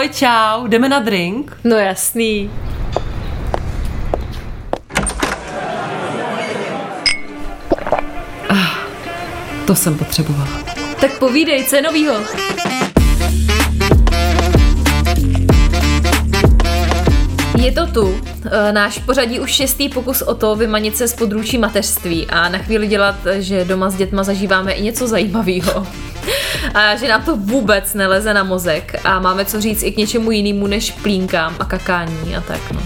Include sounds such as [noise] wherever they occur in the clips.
Ahoj, čau, jdeme na drink? No jasný. To jsem potřebovala. Tak povídej, co je novýho? Je to tu, e, náš pořadí už šestý pokus o to vymanit se z područí mateřství a na chvíli dělat, že doma s dětma zažíváme i něco zajímavého. A že nám to vůbec neleze na mozek a máme co říct i k něčemu jinému než plínkám a kakání a tak no.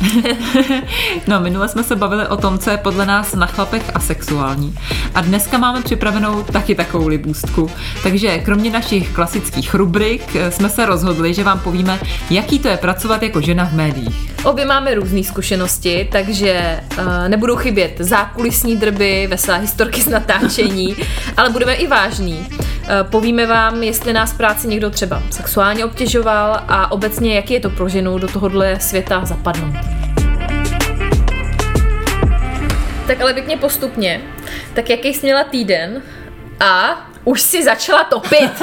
[laughs] no, minule jsme se bavili o tom, co je podle nás na chlapech asexuální. A dneska máme připravenou taky takovou libůstku. Takže kromě našich klasických rubrik eh, jsme se rozhodli, že vám povíme, jaký to je pracovat jako žena v médiích. Obě máme různé zkušenosti, takže uh, nebudou chybět zákulisní drby, veselé historky z natáčení, [laughs] ale budeme i vážní. Uh, povíme vám, jestli nás práci někdo třeba sexuálně obtěžoval a obecně, jaký je to pro ženu do tohohle světa zapadnout. Tak ale pěkně postupně. Tak jaký jsi měla týden a už si začala topit. [laughs]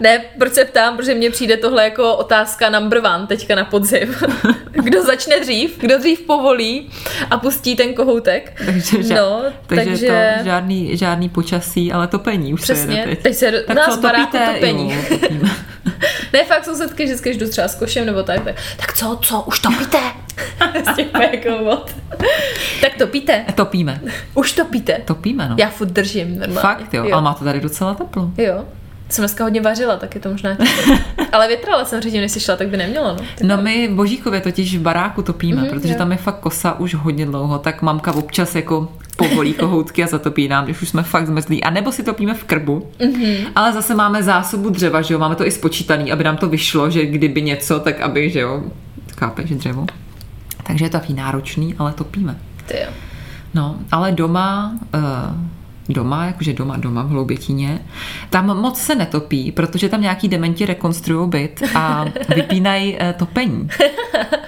ne, proč se ptám, protože mně přijde tohle jako otázka number one teďka na podzim. [laughs] Kdo začne dřív, kdo dřív povolí a pustí ten kohoutek. Takže, ža- no, takže, takže... To žádný, žádný počasí, ale topení už Přesně, se teď. teď se tak nás baráku topení. Jo, [laughs] ne, fakt sousedky vždycky, když jdu třeba s košem nebo tak, tak, tak co, co, už topíte? [laughs] jako vod. tak topíte? Topíme. Už topíte? Topíme, no. Já furt držím normálně. Fakt, jo, jo. ale má to tady docela teplo. Jo. Jsem dneska hodně vařila, tak je to možná [laughs] Ale větrala jsem předtím, než jsi šla, tak by nemělo. No, no my v Božíkově totiž v baráku topíme, mm-hmm, protože jo. tam je fakt kosa už hodně dlouho, tak mamka občas jako povolí kohoutky a zatopí nám, když už jsme fakt zmrzlí. A nebo si topíme v krbu, mm-hmm. ale zase máme zásobu dřeva, že jo, máme to i spočítaný, aby nám to vyšlo, že kdyby něco, tak aby, že jo, chápeš, dřevo. Takže je to takový náročný, ale topíme. Ty jo. No, ale doma... Uh, doma, jakože doma, doma v Hloubětíně, tam moc se netopí, protože tam nějaký dementi rekonstruují byt a [laughs] vypínají uh, topení.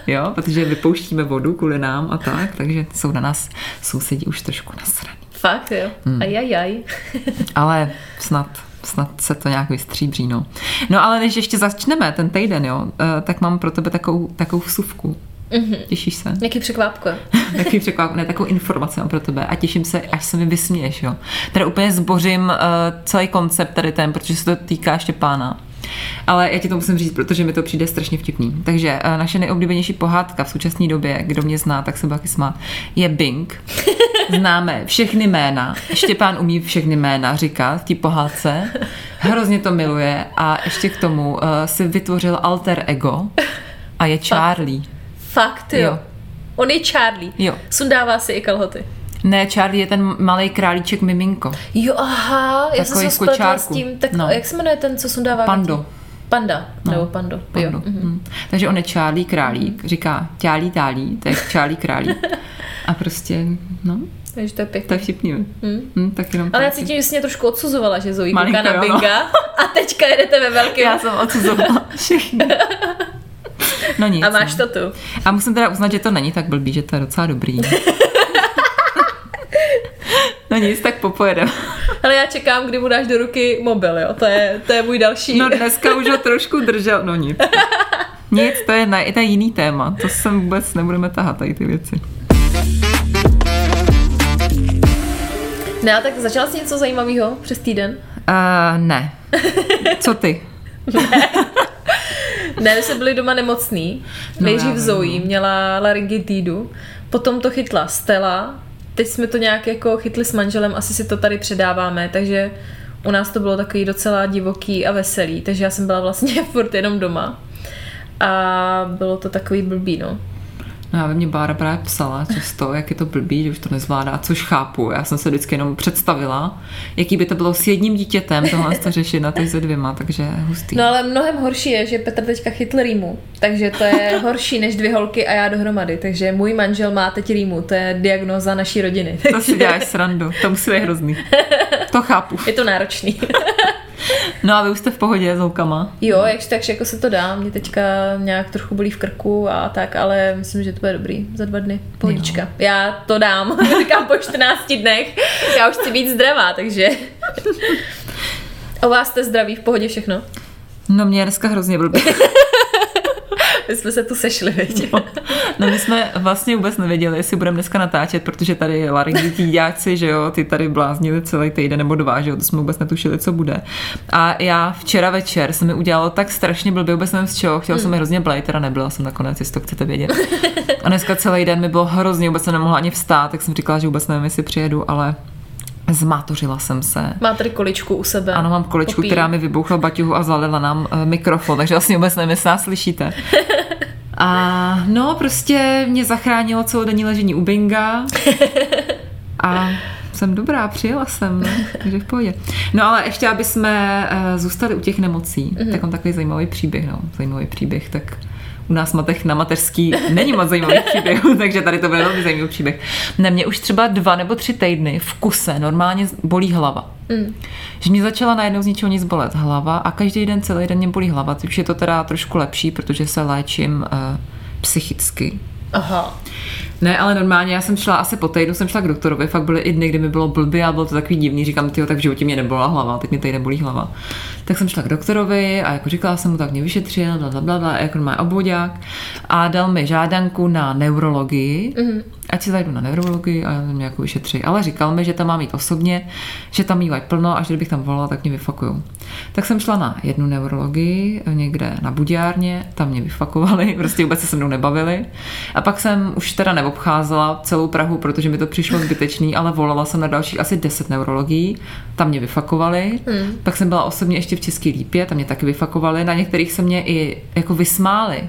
Jo, protože vypouštíme vodu kvůli nám a tak, takže jsou na nás sousedí už trošku nasraný. Fakt jo, hmm. ajajaj. [laughs] Ale snad snad se to nějak vystříbří, no. No ale než ještě začneme ten týden, jo, eh, tak mám pro tebe takovou, takovou vsuvku. Mm-hmm. Těšíš se? Jaký překvápko? [laughs] Jaký překvápko, ne, takovou informaci mám pro tebe a těším se, až se mi vysměješ, jo. Tady úplně zbořím uh, celý koncept tady ten, protože se to týká Štěpána. Ale já ti to musím říct, protože mi to přijde strašně vtipný. Takže uh, naše nejoblíbenější pohádka v současné době, kdo mě zná, tak se taky smát, je Bing. [laughs] Známe všechny jména. Štěpán umí všechny jména říkat v té pohádce. Hrozně to miluje a ještě k tomu uh, si vytvořil alter ego a je Charlie. Fakt, jo. jo. On je Charlie. Jo. Sundává si i kalhoty. Ne, Charlie je ten malý králíček miminko. Jo, aha, já jsem se spletla s tím, tak no. jak se jmenuje ten, co sundává Pando. Panda, no. nebo pando. pando. Jo. Mm. Takže on je Charlie králík, mm. říká ťálí tálí, to je [laughs] Charlie králík. A prostě, no, takže to je pěkný. To je vtipný. Hmm. Hmm, tak jenom Ale já cítím, že jsi mě trošku odsuzovala, že Zoe kouká na Binga a teďka jedete ve velkém. [laughs] Já jsem odsuzovala všechny. [laughs] No nic. A máš no. to tu. A musím teda uznat, že to není tak blbý, že to je docela dobrý. [laughs] No nic, tak popojedem. Ale já čekám, kdy mu dáš do ruky mobil, jo. To je, to je můj další. No dneska už ho trošku držel, no nic. Nic, to je, na, to je jiný téma. To sem vůbec nebudeme tahat, tady ty věci. Ne, tak začala jsi něco zajímavého přes týden? Uh, ne. Co ty? ne. Ne, jsme byli doma nemocný. No, Nejdřív Zoe měla laryngitidu, potom to chytla Stella, teď jsme to nějak jako chytli s manželem, asi si to tady předáváme, takže u nás to bylo takový docela divoký a veselý, takže já jsem byla vlastně [laughs] furt jenom doma. A bylo to takový blbý, no. No já mě Bára právě psala často, jak je to blbý, že už to nezvládá, což chápu. Já jsem se vždycky jenom představila, jaký by to bylo s jedním dítětem tohle to řešit na teď se dvěma, takže hustý. No ale mnohem horší je, že Petr teďka chytl rýmu, takže to je [laughs] horší než dvě holky a já dohromady, takže můj manžel má teď rýmu, to je diagnoza naší rodiny. To si děláš srandu, to musí být hrozný. To chápu. Je to náročný. [laughs] No a vy už jste v pohodě s holkama? Jo, jakž takže jako se to dá. Mě teďka nějak trochu bolí v krku a tak, ale myslím, že to bude dobrý za dva dny. Pohodička. Jo. Já to dám, [laughs] říkám po 14 dnech. Já už chci být zdravá, takže... [laughs] O vás jste zdraví, v pohodě všechno? No mě je dneska hrozně blbě. [laughs] My [laughs] jsme se tu sešli, viď? No, no my jsme vlastně vůbec nevěděli, jestli budeme dneska natáčet, protože tady laryngitidáci, že jo, ty tady bláznili celý týden nebo dva, že jo, to jsme vůbec netušili, co bude. A já včera večer se mi udělalo tak strašně blbě, vůbec nevím z čeho, chtěla jsem mi hrozně blej, teda nebyla jsem nakonec, jestli to chcete vědět. A dneska celý den mi bylo hrozně, vůbec jsem nemohla ani vstát, tak jsem říkala, že vůbec nevím, jestli přijedu, ale Zmátořila jsem se. Má tady količku u sebe. Ano, mám količku, Popí. která mi vybouchla baťuhu a zalila nám uh, mikrofon, takže vlastně vůbec nevím, jestli nás slyšíte. [laughs] A no, prostě mě zachránilo celodenní ležení u Binga. A jsem dobrá, přijela jsem, takže v pohodě. No ale ještě, aby jsme uh, zůstali u těch nemocí, mm-hmm. tak mám takový zajímavý příběh, no, zajímavý příběh, tak u nás matech na mateřský není moc zajímavý příběh, [laughs] takže tady to bude velmi zajímavý příběh. Na mě už třeba dva nebo tři týdny v kuse normálně bolí hlava. Mm. Že mě začala najednou z ničeho nic bolet hlava a každý den, celý den mě bolí hlava. Už je to teda trošku lepší, protože se léčím uh, psychicky. Aha. Ne, ale normálně já jsem šla asi po týdnu, jsem šla k doktorovi, fakt byly i dny, kdy mi bylo blbě a bylo to takový divný, říkám, ty tak v životě mě nebyla hlava, teď mě tady nebolí hlava. Tak jsem šla k doktorovi a jako říkala jsem mu, tak mě vyšetřil, bla, bla, bla, bla jako má obvodák a dal mi žádanku na neurologii, mm-hmm. Ať si zajdu na neurologii a mě jako vyšetří. Ale říkal mi, že tam mám jít osobně, že tam mývají plno a že kdybych tam volala, tak mě vyfakují. Tak jsem šla na jednu neurologii někde na Budiárně, tam mě vyfakovali, [laughs] prostě vůbec se se mnou nebavili. A pak jsem už teda neobcházela celou Prahu, protože mi to přišlo zbytečný, ale volala jsem na dalších asi 10 neurologií, tam mě vyfakovali. Hmm. Pak jsem byla osobně ještě v České lípě, tam mě taky vyfakovali. Na některých se mě i jako vysmáli.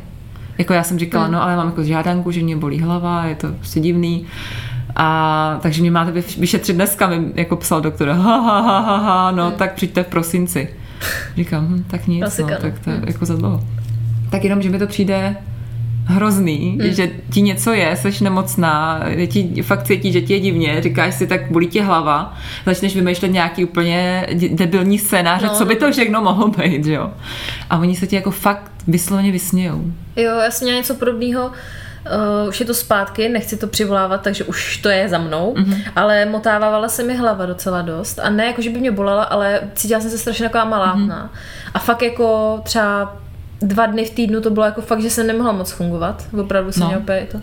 Jako já jsem říkala, hmm. no ale mám jako žádanku, že mě bolí hlava, je to prostě divný. A takže mě máte vyšetřit dneska, mi jako psal doktor, ha, ha, ha, ha, ha no hmm. tak přijďte v prosinci. Říkám, hm, tak nic, no, tak to je hmm. jako za dlouho. Tak jenom, že mi to přijde hrozný, hmm. že ti něco je, jsi nemocná, je ti, fakt cítí, že ti je divně, říkáš si, tak bolí ti hlava, začneš vymýšlet nějaký úplně debilní scénář, no. co by to všechno mohlo být, jo. A oni se ti jako fakt vysloveně vysmějou. Jo, já jsem měla něco podobného, Uh, už je to zpátky, nechci to přivolávat, takže už to je za mnou, mm-hmm. ale motávala se mi hlava docela dost a ne jako, že by mě bolela, ale cítila jsem se strašně taková malátná. Mm-hmm. A fakt jako třeba dva dny v týdnu to bylo jako fakt, že jsem nemohla moc fungovat. Opravdu jsem no. měla to.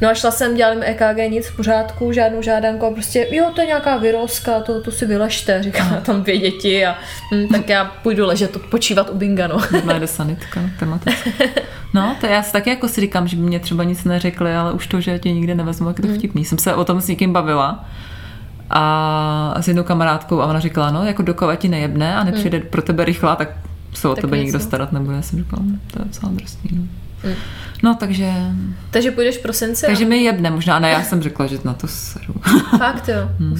No a šla jsem, dělali mi EKG, nic v pořádku, žádnou žádanku a prostě, jo, to je nějaká vyroska, to, to si vyležte, říká no. tam dvě děti a hm, tak já půjdu ležet, počívat u binga, no. jde sanitka, tematicky. No, to já si taky jako si říkám, že by mě třeba nic neřekli, ale už to, že tě nikdy nevezmu, jak je to hmm. vtipný. Jsem se o tom s někým bavila a s jednou kamarádkou a ona říkala, no, jako dokovat ti nejebne a nepřijde hmm. pro tebe rychlá, tak se o tak tebe nikdo starat nebude. Já jsem říkala, to je docela drsný. No. Mm. no, takže... Takže půjdeš v prosinci? Takže mi jebne možná, ne, já jsem řekla, že na to seru. [laughs] Fakt jo, hmm.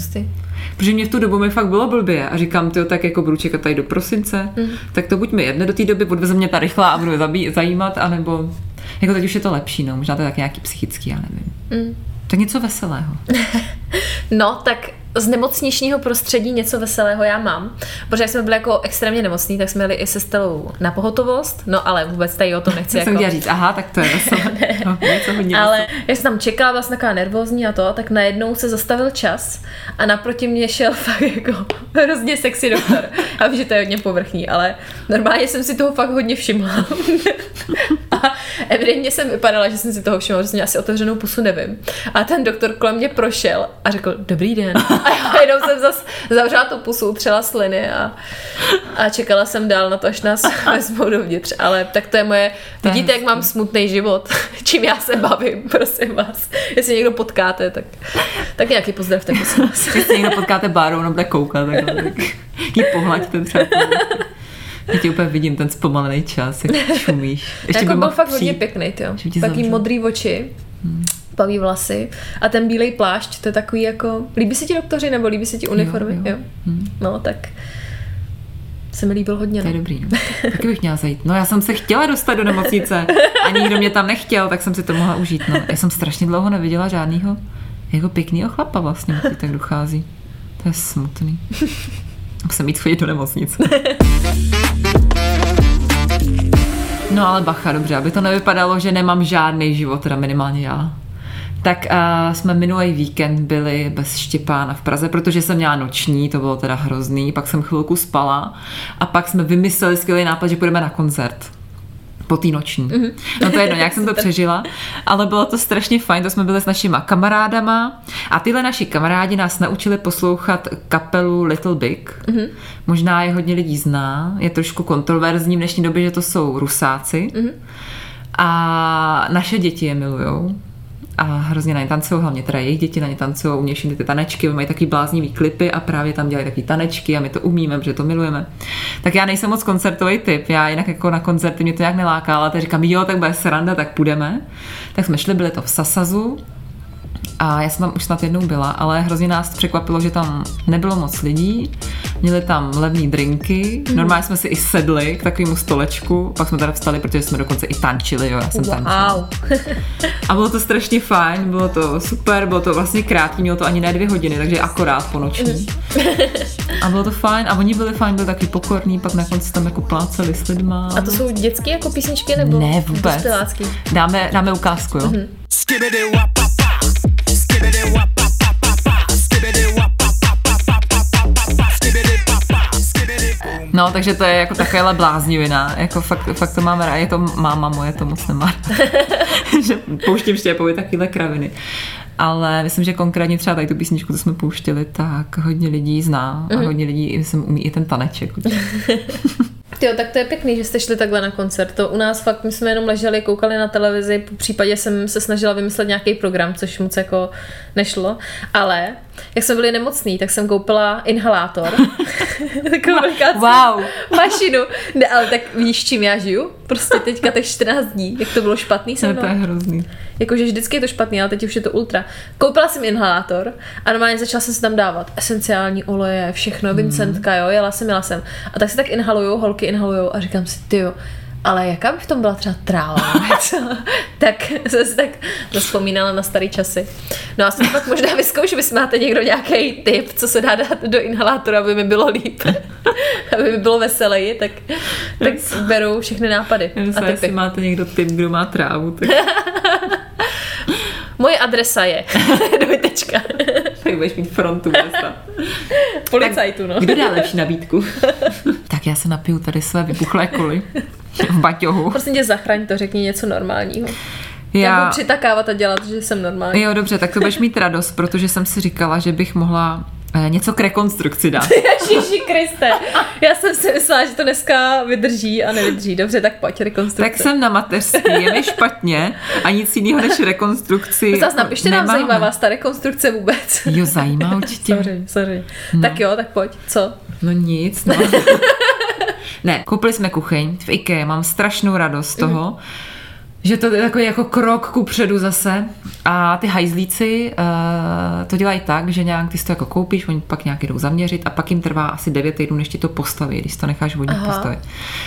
Protože mě v tu dobu mi fakt bylo blbě a říkám, ty tak jako budu čekat tady do prosince, mm. tak to buď mi jedne do té doby, odveze mě ta rychlá a budu zabí, zajímat, anebo jako teď už je to lepší, no, možná to je tak nějaký psychický, já nevím. Mm. Tak něco veselého. [laughs] no, tak z nemocničního prostředí něco veselého já mám. Protože jak jsme byli jako extrémně nemocní, tak jsme jeli i se Stelou na pohotovost, no ale vůbec tady o to nechci. Já jako... jsem říct, aha, tak to je [laughs] veselé. no, něco hodně ale já jsem tam čekala, vlastně taková nervózní a to, tak najednou se zastavil čas a naproti mě šel [laughs] fakt jako hrozně sexy doktor. Já vím, že to je hodně povrchní, ale normálně jsem si toho fakt hodně všimla. [laughs] a evidentně jsem vypadala, že jsem si toho všimla, že jsem měla asi otevřenou pusu, nevím. A ten doktor kolem mě prošel a řekl, dobrý den. A [laughs] já jenom jsem zase zavřela tu pusu, třela sliny a, a čekala jsem dál na to, až nás [laughs] vezmou dovnitř. Ale tak to je moje, vidíte, jak mám smutný život, [laughs] čím já se bavím, prosím vás. Jestli někdo potkáte, tak, tak nějaký pozdravte, prosím vás. Jestli někdo potkáte Báru, ono bude koukat, tak, tak ji pohlaďte třeba. Já tě úplně vidím, ten zpomalený čas, jak čumíš. Ještě jako byl fakt hodně pěkný, jo. Taký modrý oči. Hmm tmavý vlasy a ten bílej plášť, to je takový jako, líbí se ti doktoři nebo líbí se ti uniformy? Jo, jo. jo. Hmm. No tak se mi líbil hodně. To je no. dobrý, no. [laughs] Taky bych měla zajít. No já jsem se chtěla dostat do nemocnice a nikdo mě tam nechtěl, tak jsem si to mohla užít. No. Já jsem strašně dlouho neviděla žádného jako pěknýho chlapa vlastně, který tak dochází. To je smutný. [laughs] Musím jít chodit do nemocnice. No ale bacha, dobře, aby to nevypadalo, že nemám žádný život, teda minimálně já tak uh, jsme minulý víkend byli bez Štěpána v Praze, protože jsem měla noční, to bylo teda hrozný, pak jsem chvilku spala a pak jsme vymysleli skvělý nápad, že půjdeme na koncert po té noční. Mm-hmm. No to je jedno, nějak [laughs] jsem to přežila, ale bylo to strašně fajn, to jsme byli s našima kamarádama a tyhle naši kamarádi nás naučili poslouchat kapelu Little Big. Mm-hmm. Možná je hodně lidí zná, je trošku kontroverzní v dnešní době, že to jsou rusáci. Mm-hmm. A naše děti je milujou a hrozně na ně tancují, hlavně teda jejich děti na ně tancují, umějí ty tanečky, mají takový bláznivý klipy a právě tam dělají takový tanečky a my to umíme, protože to milujeme. Tak já nejsem moc koncertový typ, já jinak jako na koncerty mě to nějak neláká, ale teď říkám, jo, tak bude sranda, tak půjdeme. Tak jsme šli, byli to v Sasazu, a já jsem tam už snad jednou byla, ale hrozně nás překvapilo, že tam nebylo moc lidí. Měli tam levné drinky, mm. normálně jsme si i sedli k takovému stolečku, pak jsme teda vstali, protože jsme dokonce i tančili, jo, já jsem wow. tančila. A bylo to strašně fajn, bylo to super, bylo to vlastně krátký, mělo to ani ne dvě hodiny, takže akorát po noční. Mm. A bylo to fajn a oni byli fajn, byli taky pokorní, pak na konci tam jako pláceli s lidma. A to jsou dětské jako písničky nebo? Ne, vůbec. Dáme, dáme ukázku, jo. Mm-hmm. No, takže to je jako takovéhle bláznivina. Jako fakt, fakt to máme rád. Je to máma moje, to moc nemá. [laughs] že pouštím štěpovi takovéhle kraviny. Ale myslím, že konkrétně třeba tady tu písničku, co jsme pouštěli, tak hodně lidí zná a mhm. hodně lidí myslím, umí i ten taneček. [laughs] Jo, tak to je pěkný, že jste šli takhle na koncert. To u nás fakt, my jsme jenom leželi, koukali na televizi, po případě jsem se snažila vymyslet nějaký program, což moc jako nešlo. Ale jak jsme byli nemocný, tak jsem koupila inhalátor. [laughs] Takovou wow. mašinu. Ne, ale tak víš, čím já žiju? Prostě teďka těch 14 dní, jak to bylo špatný se mnou. To je hrozný. Jakože vždycky je to špatný, ale teď už je to ultra. Koupila jsem inhalátor a normálně začala jsem si tam dávat esenciální oleje, všechno, Vincentka, jo, jela jsem, jela jsem. A tak se tak inhaluju, holky inhalujou a říkám si, ty jo, ale jaká by v tom byla třeba tráva? [laughs] tak jsem si tak zaspomínala na staré časy. No a jsem pak možná vyzkoušel, jestli máte někdo nějaký tip, co se dá dát do inhalátora, aby mi bylo líp, [laughs] aby mi bylo veseleji, tak, tak beru všechny nápady. Já myslím, jestli máte někdo tip, kdo má trávu, tak... [laughs] Moje adresa je [laughs] dvojtečka. [laughs] tak budeš mít frontu města. [laughs] Policajtu, no. Kdo dá lepší nabídku? tak já se napiju tady své vypuchlé koly v baťohu. Prosím tě, zachraň to, řekni něco normálního. Já... já budu přitakávat a dělat, že jsem normální. Jo, dobře, tak to budeš mít radost, protože jsem si říkala, že bych mohla něco k rekonstrukci dát. [laughs] Ježíši Kriste, já jsem si myslela, že to dneska vydrží a nevydrží. Dobře, tak pojď, rekonstrukce. Tak jsem na mateřský, je mi špatně a nic jiného než rekonstrukci Zase napište nám, zajímá vás ta rekonstrukce vůbec. Jo, zajímá [laughs] určitě. sorry, sorry. No. Tak jo, tak pojď, co? No nic, no. [laughs] ne, koupili jsme kuchyň v IKEA, mám strašnou radost z toho. Mm že to je takový jako krok ku předu zase. A ty hajzlíci uh, to dělají tak, že nějak ty si to jako koupíš, oni pak nějak jdou zaměřit a pak jim trvá asi 9 týdnů, než ti to postaví, když to necháš vodní postavit.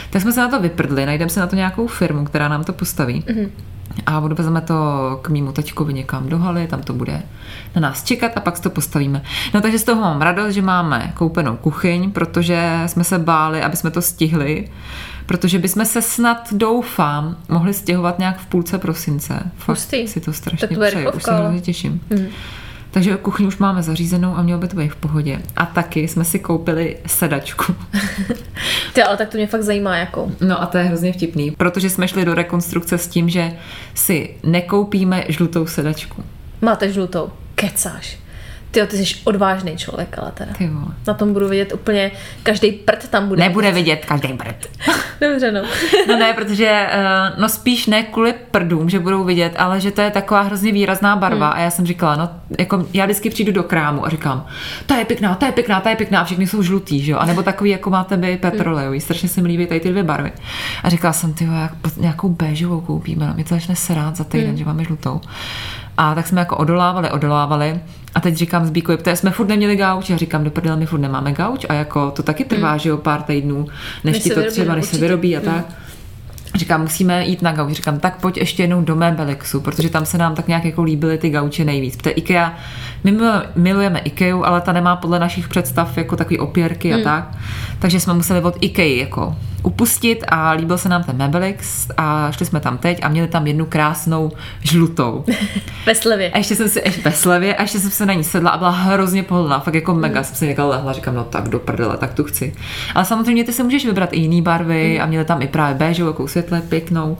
Tak jsme se na to vyprdli, najdeme se na to nějakou firmu, která nám to postaví. Mm-hmm. A odvezeme to k mýmu taťkovi někam do haly, tam to bude na nás čekat a pak to postavíme. No takže z toho mám radost, že máme koupenou kuchyň, protože jsme se báli, aby jsme to stihli protože bychom se snad, doufám, mohli stěhovat nějak v půlce prosince. Fakt si to strašně přeju, už se hrozně těším. Mm. Takže kuchyni už máme zařízenou a mělo by to být v pohodě. A taky jsme si koupili sedačku. [laughs] Ty, ale tak to mě fakt zajímá, jako. No a to je hrozně vtipný, protože jsme šli do rekonstrukce s tím, že si nekoupíme žlutou sedačku. Máte žlutou? Kecáš. Ty, ty jsi odvážný člověk, ale teda. Ty Na tom budu vidět úplně, každý prd tam bude. Nebude vidět každý prd. [laughs] Dobře, no. [laughs] no ne, protože, eh, no spíš ne kvůli prdům, že budou vidět, ale že to je taková hrozně výrazná barva hmm. a já jsem říkala, no, jako já vždycky přijdu do krámu a říkám, ta je pěkná, ta je pěkná, ta je pěkná a všechny jsou žlutý, že jo, a nebo takový, jako máte by petrolejový, strašně se mi líbí tady ty dvě barvy. A říkala jsem, ty jak nějakou béžovou koupíme, no, mi to začne srát za týden, hmm. že máme žlutou. A tak jsme jako odolávali, odolávali. A teď říkám Zbíkovi, protože jsme furt neměli gauč. A říkám, do prdele, my furt nemáme gauč. A jako to taky trvá, hmm. že jo, pár týdnů, než, než ti to vyrobí, třeba, než se vyrobí a hmm. tak. Říkám, musíme jít na gauč. Říkám, tak pojď ještě jednou do Mebelexu, protože tam se nám tak nějak jako líbily ty gauče nejvíc. Protože IKEA, my milujeme IKEA, ale ta nemá podle našich představ jako takový opěrky hmm. a tak. Takže jsme museli od IKEA jako upustit a líbil se nám ten Mebelix a šli jsme tam teď a měli tam jednu krásnou žlutou. [laughs] Ve slevě. A ještě jsem si, ještě ve slevě, a ještě jsem se na ní sedla a byla hrozně pohodlná, fakt jako mega, mm. jsem si někde lehla, říkám, no tak do prdele, tak tu chci. Ale samozřejmě ty si můžeš vybrat i jiný barvy mm. a měli tam i právě béžovou, jako světle, pěknou.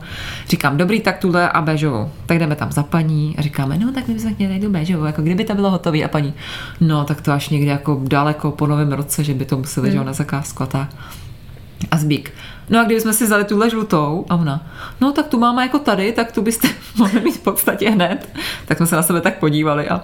Říkám, dobrý, tak tuhle a béžovou. Tak jdeme tam za paní a říkáme, no tak my bychom chtěli tu béžovou, jako kdyby to bylo hotové a paní, no tak to až někdy jako daleko po novém roce, že by to museli, mm. že na zakázku a tak. A zbík. No a kdybychom si vzali tuhle žlutou a ona, no tak tu máme jako tady, tak tu byste [laughs] mohli mít v podstatě hned. Tak jsme se na sebe tak podívali a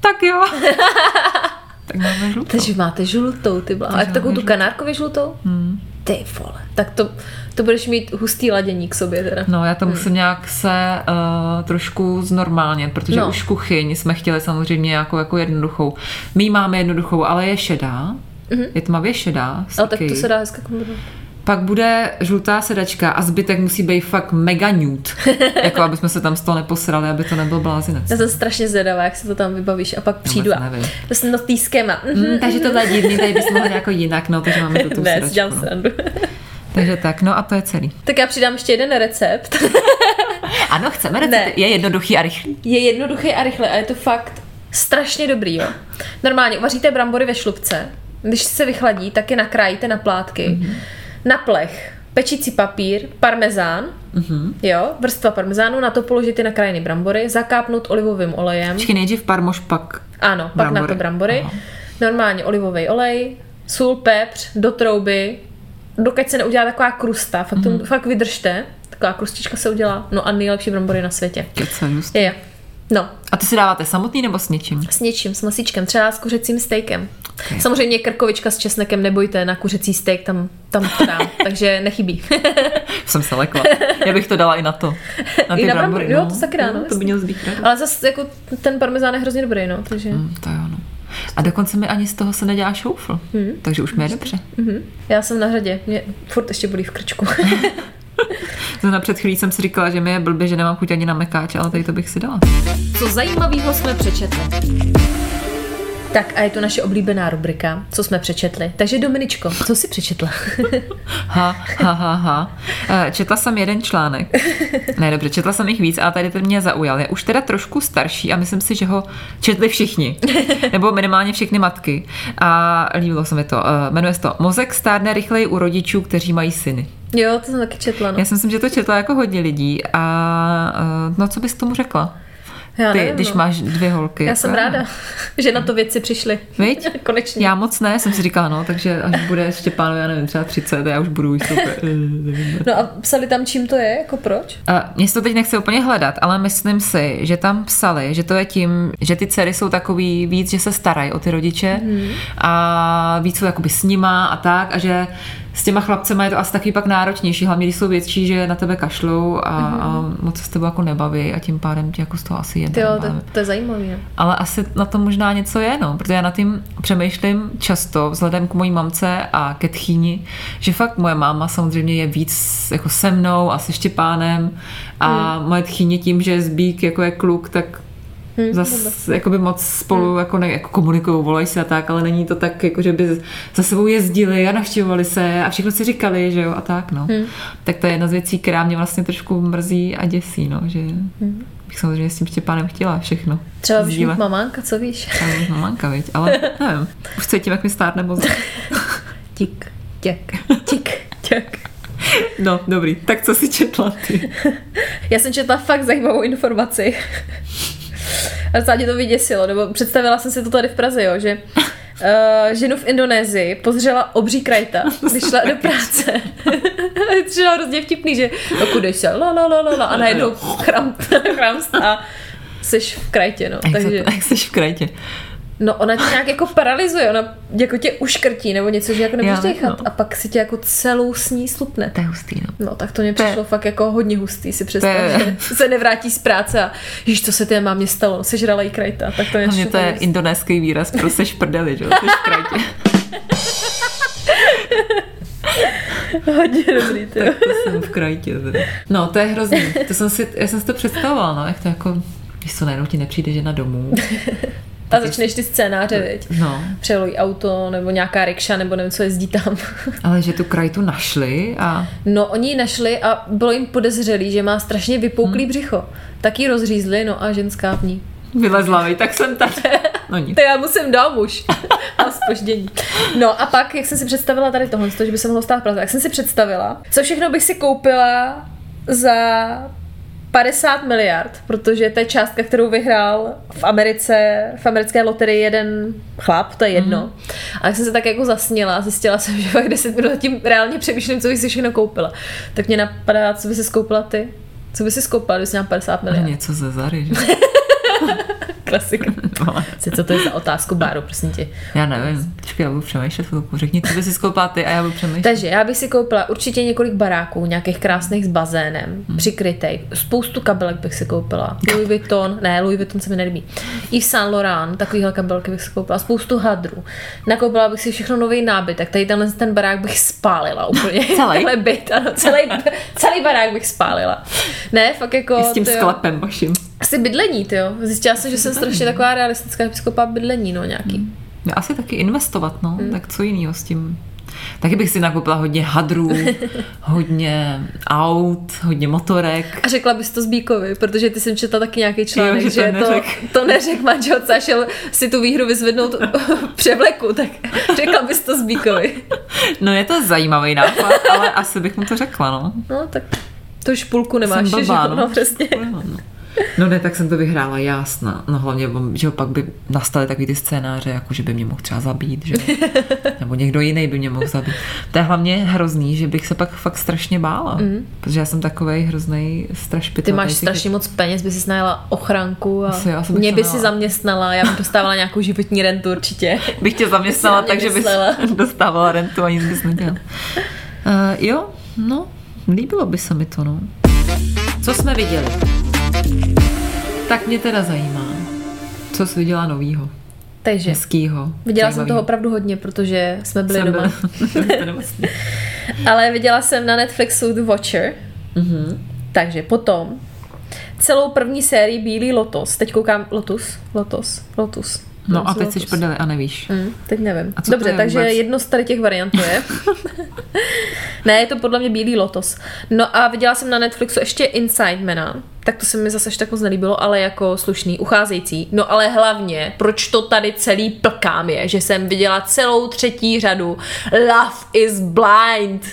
tak jo. [laughs] tak máme žlutou. Takže máte žlutou, ty byla. A takovou tu kanárkově žlutou? Hmm. Ty vole. Tak to, to budeš mít hustý ladění k sobě teda. No, já to hmm. musím nějak se uh, trošku znormálně, protože no. už kuchyň jsme chtěli samozřejmě jako, jako jednoduchou. My máme jednoduchou, ale je šedá. Mm-hmm. Je tmavě šedá. Ale tak to se dá hezky kombinovat. Pak bude žlutá sedačka a zbytek musí být fakt mega nude. [laughs] jako aby jsme se tam z toho neposrali, aby to nebyl blázinec. Já jsem strašně zvědavá, jak se to tam vybavíš a pak přijdu a to jsem no tý schéma. Mm, takže to je divný, tady bys mohla jako jinak, no, takže máme tu, ne, sedačku. No. Takže tak, no a to je celý. Tak já přidám ještě jeden recept. [laughs] ano, chceme recept. Ne. Je jednoduchý a rychlý. Je jednoduchý a rychlý a je to fakt strašně dobrý, jo. Normálně uvaříte brambory ve šlubce, když se vychladí, tak je nakrájíte na plátky. Mm-hmm na plech pečící papír, parmezán, mm-hmm. jo, vrstva parmezánu, na to položit na krajiny brambory, zakápnout olivovým olejem. Počkej, nejdřív parmož, pak Ano, pak na to brambory. Aha. Normálně olivový olej, sůl, pepř, do trouby, dokud se neudělá taková krusta, fakt, mm-hmm. fakt vydržte, taková krustička se udělá, no a nejlepší brambory na světě. Keca, just. Je, No. A ty si dáváte samotný nebo s něčím? S něčím, s masíčkem, třeba s kuřecím stejkem. Okay. Samozřejmě krkovička s česnekem, nebojte, na kuřecí steak tam, tam to dám, [laughs] takže nechybí. [laughs] Jsem se lekla. Já bych to dala i na to. Na ty I na brambory, no. Jo, to se dá, no. To by měl zbýt. Ale zase jako ten parmezán je hrozně dobrý, no, takže... Mm, to jo, no. A dokonce mi ani z toho se nedělá šoufl. Hmm. Takže už mi je dobře. Hmm. Já jsem na řadě. Mě furt ještě bolí v krčku. [laughs] [laughs] Zrovna před chvílí jsem si říkala, že mi je blbě, že nemám chuť ani na mekáč, ale tady to bych si dala. Co zajímavého jsme přečetli? Tak a je to naše oblíbená rubrika, co jsme přečetli. Takže Dominičko, co jsi přečetla? [laughs] ha, ha, ha, ha. Eh, četla jsem jeden článek. [laughs] Ne, dobře, četla jsem jich víc, ale tady ten mě zaujal. Je už teda trošku starší a myslím si, že ho četli všichni. Nebo minimálně všechny matky. A líbilo se mi to. Eh, jmenuje se to Mozek stárne rychleji u rodičů, kteří mají syny. Jo, to jsem taky četla. No. Já si myslím, že to četla jako hodně lidí. A eh, no, co bys k tomu řekla? Já Ty, nevím, když no. máš dvě holky. Já jsem ráda, [laughs] že na to věci přišly. Viď? [laughs] Konečně. Já moc ne, jsem si říkala, no, takže až bude Štěpánu, já nevím, třeba 30, já už budu už super. no a psali tam, čím to je, jako proč? A mě se to teď nechci úplně hledat, ale myslím si, že tam psali, že to je tím, že ty dcery jsou takový víc, že se starají o ty rodiče mm. a víc jsou jakoby s nima a tak a že s těma chlapcema je to asi taky pak náročnější, hlavně když jsou větší, že na tebe kašlou a, mm-hmm. a moc se s tebou jako nebaví a tím pádem ti jako z toho asi jedná. Jo, to, to je zajímavé. Ale asi na to možná něco je, no, protože já na tím přemýšlím často vzhledem k mojí mamce a ke tchýni, že fakt moje máma samozřejmě je víc jako se mnou a se Štěpánem a mm. moje tchýně tím, že Zbík jako je kluk, tak Hmm, Zas jakoby moc spolu hmm. jako, ne, jako komunikují, volají se a tak, ale není to tak, jako že by za sebou jezdili a navštěvovali se a všechno si říkali, že jo, a tak, no. Hmm. Tak to je jedna z věcí, která mě vlastně trošku mrzí a děsí, no, že hmm. bych samozřejmě s tím Štěpánem chtěla všechno. Třeba už mít mamánka, co víš? Už [laughs] mamánka, viď, ale nevím, už cítím, jak mi stárne mozek. [laughs] Tik, těk, tik, těk. No, dobrý. Tak co si četla ty? [laughs] Já jsem četla fakt zajímavou informaci. A docela to vyděsilo, nebo představila jsem si to tady v Praze, jo, že uh, [laughs] ženu v Indonésii pozřela obří krajta, [laughs] když šla do práce. [laughs] to je hrozně vtipný, že dokud jdeš se la, la, la, la, la, a najednou chram, chram a jsi v krajtě, no. Jak takže... Jak jsi v krajtě? No ona tě nějak jako paralyzuje, ona jako tě uškrtí nebo něco, že jako nemůžeš dýchat no. a pak si tě jako celou sní slupne. To je hustý, no. No tak to mě to přišlo je... fakt jako hodně hustý si představ, že se nevrátí z práce a již to se té mámě stalo, sežrala jí krajta, tak to je Hlavně to je hustý. indonéský výraz pro seš prdeli, že jo, seš krajtě. [laughs] Hodně dobrý, ty. tak to jsem v krajtě. No, to je hrozný. To jsem si, já jsem si to představovala, no, jak to jako, když to najednou ti nepřijde žena domů A začneš ty scénáře, veď? No. Přelojí auto, nebo nějaká rikša, nebo nevím, co jezdí tam. [laughs] Ale že tu krajtu našli a... No, oni ji našli a bylo jim podezřelý, že má strašně vypouklý hmm. břicho. Tak ji rozřízli, no a ženská v ní. Vylezla mi, tak jsem tady. [laughs] No nic. To já musím dám už. [laughs] a spoždění. No a pak, jak jsem si představila tady tohle, že by se mohlo stát Praze, jak jsem si představila, co všechno bych si koupila za 50 miliard, protože to je částka, kterou vyhrál v Americe, v americké loterii jeden chlap, to je jedno. Mm. A jak jsem se tak jako zasněla, zjistila jsem, [laughs] že fakt 10 minut tím reálně přemýšlím, co bych si všechno koupila. Tak mě napadá, co by si skoupila ty? Co by si skoupila, když jsi měla 50 miliard? Něco ze Zary, že? [laughs] Klasika. [laughs] Co, co to je za otázku, Báro, prosím tě? Já nevím. Počkej, já budu přemýšlet chvilku. Řekni, co by si skoupila ty a já budu přemýšlet. Takže já bych si koupila určitě několik baráků, nějakých krásných s bazénem, hmm. přikrytej. Spoustu kabelek bych si koupila. Louis Vuitton, ne, Louis Vuitton se mi nelíbí. I v Saint Laurent, takovýhle kabelky bych si koupila. Spoustu hadrů. Nakoupila bych si všechno nový nábytek. Tady tenhle ten barák bych spálila úplně. [laughs] Celý? byt, ano, celý, celý barák bych spálila. Ne, fakt jako... I s tím sklepem vaším. Asi bydlení, jo. Zjistila jsem, že jsem strašně taková realistická episkopa bydlení, no nějaký. Hmm. Asi taky investovat, no. Hmm. Tak co jiného s tím? Taky bych si nakoupila hodně hadrů, [laughs] hodně aut, hodně motorek. A řekla bys to Zbíkovi, protože ty jsem četla taky nějaký článek, jo, že, že to, neřek. to, to neřek manželce a šel si tu výhru vyzvednout [laughs] převleku, tak řekla bys to Zbíkovi. No je to zajímavý nápad, ale asi bych mu to řekla, no. No tak to už půlku nemáš, že? No, no přesně. No, no. No ne, tak jsem to vyhrála, jasná. No hlavně, že pak by nastaly takový ty scénáře, jako že by mě mohl třeba zabít, že? [laughs] nebo někdo jiný by mě mohl zabít. To je hlavně hrozný, že bych se pak fakt strašně bála, mm. protože já jsem takový hrozný strašpit. Ty máš strašně moc peněz, by si najela ochranku a Asi, já mě by si zaměstnala, já bych dostávala nějakou životní rentu určitě. [laughs] Bych tě zaměstnala, takže bys [laughs] dostávala rentu a nic bys nedělala. Uh, jo, no, líbilo by se mi to, no. Co jsme viděli? Tak mě teda zajímá, co jsi viděla novýho. Takže. Hezkýho. Viděla jsem toho opravdu hodně, protože jsme byli jsem doma. Byl, [laughs] [laughs] Ale viděla jsem na Netflixu The Watcher. Mm-hmm. Takže potom celou první sérii Bílý lotos. Teď koukám Lotus. Lotos. Lotus. No a teď jsi prdeli a nevíš. Mm, teď nevím. A co Dobře, takže vůbec? jedno z tady těch variantů je. [laughs] ne, je to podle mě Bílý lotos. No a viděla jsem na Netflixu ještě Inside Mana. Tak to se mi zase tak moc nelíbilo, ale jako slušný, ucházející. No ale hlavně, proč to tady celý plkám je, že jsem viděla celou třetí řadu Love is Blind.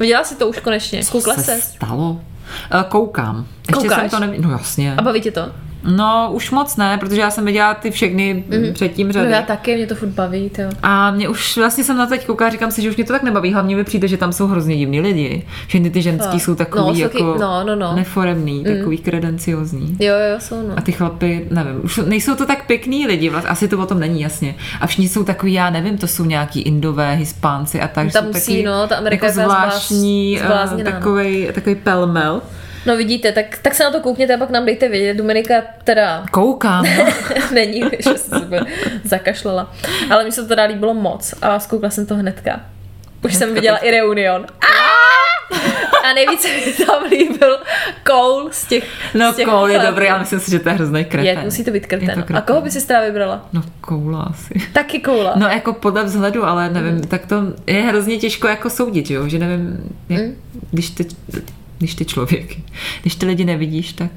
Viděla jsi to už konečně? Koukla se? stalo? Eh, koukám. Ještě Koukáš? jsem to neviděla. No jasně. A baví tě to? No, už moc ne, protože já jsem viděla ty všechny mm-hmm. předtím řady. No já taky, mě to furt baví, jo. A mě už vlastně jsem na to teď kouká, říkám si, že už mě to tak nebaví. Hlavně mi přijde, že tam jsou hrozně divní lidi. Všechny ty ženský no. jsou takový no, jako no, no, no. neforemný, mm. takový kredenciozní. Jo, jo, jsou no. A ty chlapy, nevím, už nejsou to tak pěkný lidi, vlastně, asi to o tom není jasně. A všichni jsou takový, já nevím, to jsou nějaký indové, hispánci a tak. Tam musí, taky, no, ta Amerika jako zvláštní, uh, takový, takový pelmel. No vidíte, tak, tak se na to koukněte a pak nám dejte vědět. Dominika teda... Koukám. No. [laughs] Není, [laughs] že jsem se zakašlala. Ale mi se to teda líbilo moc a zkoukla jsem to hnedka. Už hnedka jsem viděla to... i Reunion. A nejvíc mi tam líbil Cole z těch No z těch Cole je dobrý, ale myslím si, že to je hrozný kreten. Je, musí to být kreten. To a koho by si teda vybrala? No Koula asi. Taky Koula. No jako podle vzhledu, ale nevím, mm. tak to je hrozně těžko jako soudit, jo? že nevím, jak, mm. když ty když ty člověk, když ty lidi nevidíš, tak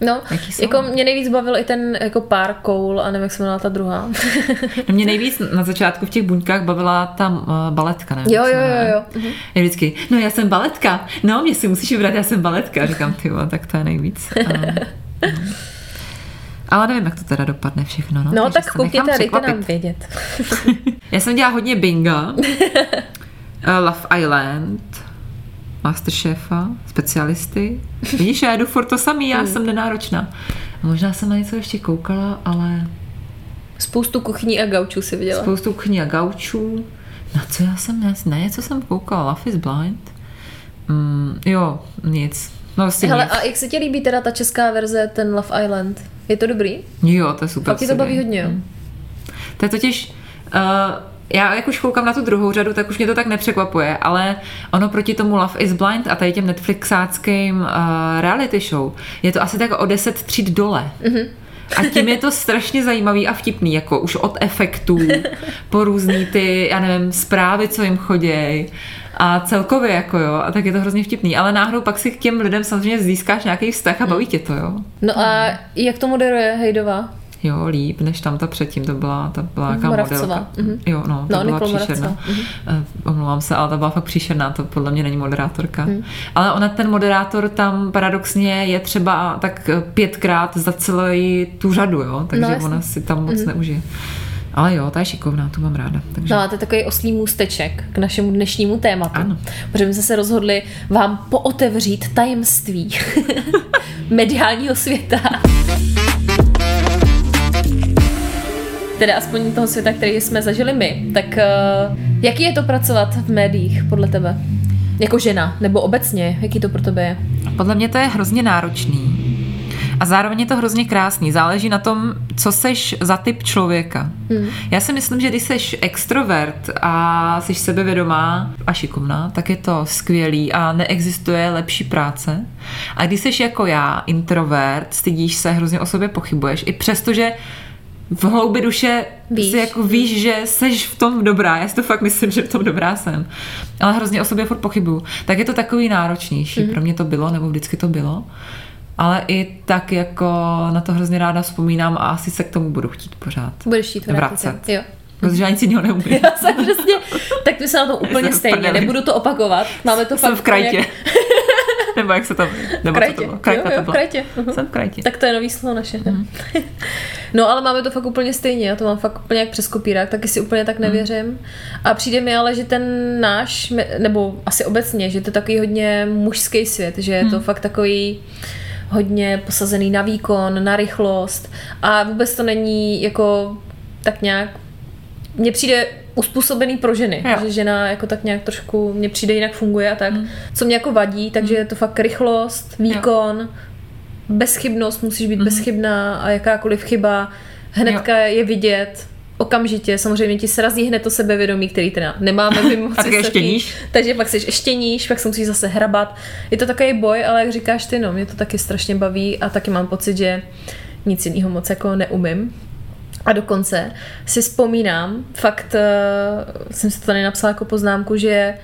No, jako mě nejvíc bavil i ten jako pár koul a nevím, jak se jmenovala ta druhá. [laughs] no mě nejvíc na začátku v těch buňkách bavila ta uh, baletka, ne? Jo, jo, jo, jo. Mhm. Je vždycky, no já jsem baletka, no mě si musíš vybrat, já jsem baletka. Říkám, ty tak to je nejvíc. A, no. [laughs] Ale nevím, jak to teda dopadne všechno. No, no tak koukněte a dejte nám vědět. [laughs] já jsem dělala hodně binga. Uh, Love Island, Masterchefa, specialisty. Vidíš, já jdu furt to samý, já hmm. jsem nenáročná. Možná jsem na něco ještě koukala, ale... Spoustu kuchyní a gaučů si viděla. Spoustu kuchyní a gaučů. Na co já jsem, ne, na něco jsem koukala, Love is Blind. Mm, jo, nic. No, vlastně Hele, nic. a jak se ti líbí teda ta česká verze, ten Love Island? Je to dobrý? Jo, to je super. Fakt ti to baví hodně, jo? Hmm. To je totiž... Uh, já jak už koukám na tu druhou řadu, tak už mě to tak nepřekvapuje, ale ono proti tomu Love is Blind a tady těm Netflixáckým uh, reality show je to asi tak o 10 tříd dole. Mm-hmm. A tím je to strašně zajímavý a vtipný, jako už od efektů [laughs] po různý ty, já nevím, zprávy, co jim chodějí a celkově jako jo, a tak je to hrozně vtipný, ale náhodou pak si k těm lidem samozřejmě získáš nějaký vztah a baví tě to, jo. No a jak to moderuje Hejdová? Jo, líp, než tam ta předtím, to byla, ta byla nějaká modelka. Mm-hmm. Jo, no, to no, byla příšerná. Mm-hmm. Omlouvám se, ale ta byla fakt příšerná, to podle mě není moderátorka. Mm. Ale ona, ten moderátor tam paradoxně je třeba tak pětkrát za celou tu řadu, jo, takže no, ona si tam moc mm-hmm. neužije. Ale jo, ta je šikovná, tu mám ráda. Takže... No a to je takový oslý můsteček k našemu dnešnímu tématu. Ano. Protože jsme se rozhodli vám pootevřít tajemství [laughs] mediálního světa. Teda aspoň toho světa, který jsme zažili my, tak uh, jaký je to pracovat v médiích podle tebe? Jako žena, nebo obecně, jaký to pro tebe je? Podle mě to je hrozně náročný. A zároveň je to hrozně krásný. Záleží na tom, co seš za typ člověka. Hmm. Já si myslím, že když seš extrovert a jsi sebevědomá a šikovná, tak je to skvělý a neexistuje lepší práce. A když jsi jako já, introvert, stydíš se, hrozně o sobě pochybuješ, i přesto, že v hloubi duše víš. si jako víš, že seš v tom dobrá. Já si to fakt myslím, že v tom dobrá jsem. Ale hrozně o sobě furt pochybuju. Tak je to takový náročnější. Mm-hmm. Pro mě to bylo, nebo vždycky to bylo. Ale i tak jako na to hrozně ráda vzpomínám a asi se k tomu budu chtít pořád Budeš chtít vracet. Jo. Protože ani si jiného neumím. Já jsem přesně, tak my se na to [laughs] úplně stejně, nebudu to opakovat. Máme to jsem fakt v krajtě. Jak... nebo jak se to... Nebo krajtě. Co to bylo? Krajta jo, jo, to krajtě. Uh-huh. Jsem v krajtě. Tak to je nový slovo naše. Uh-huh. [laughs] no ale máme to fakt úplně stejně. Já to mám fakt úplně jak přes kopírák, taky si úplně tak nevěřím. Uh-huh. A přijde mi ale, že ten náš, nebo asi obecně, že to je takový hodně mužský svět, že je to uh-huh. fakt takový hodně posazený na výkon, na rychlost a vůbec to není jako tak nějak mně přijde uspůsobený pro ženy, jo. že žena jako tak nějak trošku mně přijde jinak funguje a tak. Mm. Co mě jako vadí, takže mm. je to fakt rychlost, výkon, jo. bezchybnost, musíš být mm. bezchybná a jakákoliv chyba hnedka jo. je vidět okamžitě, samozřejmě ti srazí hned to sebevědomí, který teda nemáme mimo [laughs] A ještě níž. Takže pak jsi ještě níž, pak se musíš zase hrabat. Je to takový boj, ale jak říkáš ty, no, mě to taky strašně baví a taky mám pocit, že nic jiného moc jako neumím. A dokonce si vzpomínám, fakt uh, jsem si to tady napsala jako poznámku, že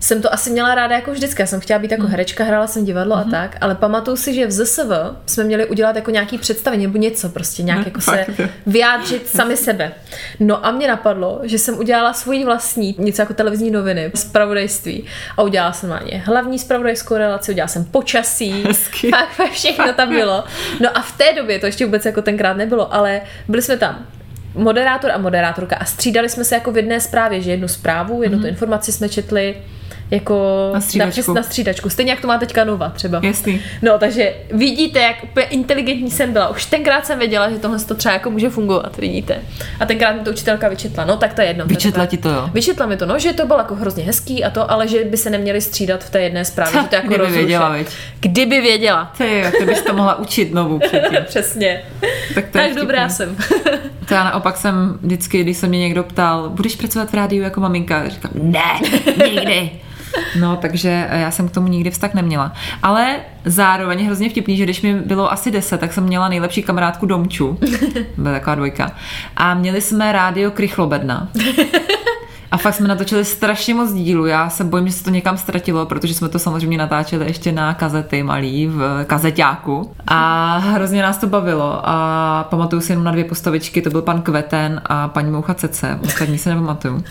jsem to asi měla ráda jako vždycky. Já jsem chtěla být jako hmm. herečka, hrála jsem divadlo mm-hmm. a tak, ale pamatuju si, že v ZSV jsme měli udělat jako nějaký představení nebo něco prostě, nějak no, jako se vyjádřit sami [laughs] sebe. No a mě napadlo, že jsem udělala svůj vlastní, něco jako televizní noviny, zpravodajství a udělala jsem na ně hlavní zpravodajskou relaci, udělala jsem počasí, [laughs] fakt všechno tam bylo. No a v té době, to ještě vůbec jako tenkrát nebylo, ale byli jsme tam moderátor a moderátorka a střídali jsme se jako v jedné zprávě, že jednu zprávu, jednu mm-hmm. tu informaci jsme četli jako na střídačku. Na, na střídačku. Stejně jak to má teďka Nova třeba. Jasný. No, takže vidíte, jak úplně inteligentní jsem byla. Už tenkrát jsem věděla, že tohle to třeba jako může fungovat, vidíte. A tenkrát mi to učitelka vyčetla. No, tak to je jedno. Vyčetla ti to, jo? Vyčetla mi to, no, že to bylo jako hrozně hezký a to, ale že by se neměli střídat v té jedné zprávě, že to jako Kdyby rozruše. věděla, veď. Kdyby věděla. Ty, ty bys to mohla učit novou předtím. [laughs] Přesně. Tak, to tak dobrá jsem. [laughs] to já naopak jsem vždycky, když se mě někdo ptal, budeš pracovat v rádiu jako maminka? Říkám, ne, nikdy. No, takže já jsem k tomu nikdy vztah neměla. Ale zároveň hrozně vtipný, že když mi bylo asi 10, tak jsem měla nejlepší kamarádku Domču. [laughs] Byla taková dvojka. A měli jsme rádio Krychlobedna. A fakt jsme natočili strašně moc dílů. Já se bojím, že se to někam ztratilo, protože jsme to samozřejmě natáčeli ještě na kazety malý v kazeťáku. A hrozně nás to bavilo. A pamatuju si jenom na dvě postavičky, to byl pan Kveten a paní Moucha Cece. Ostatní se nepamatuju.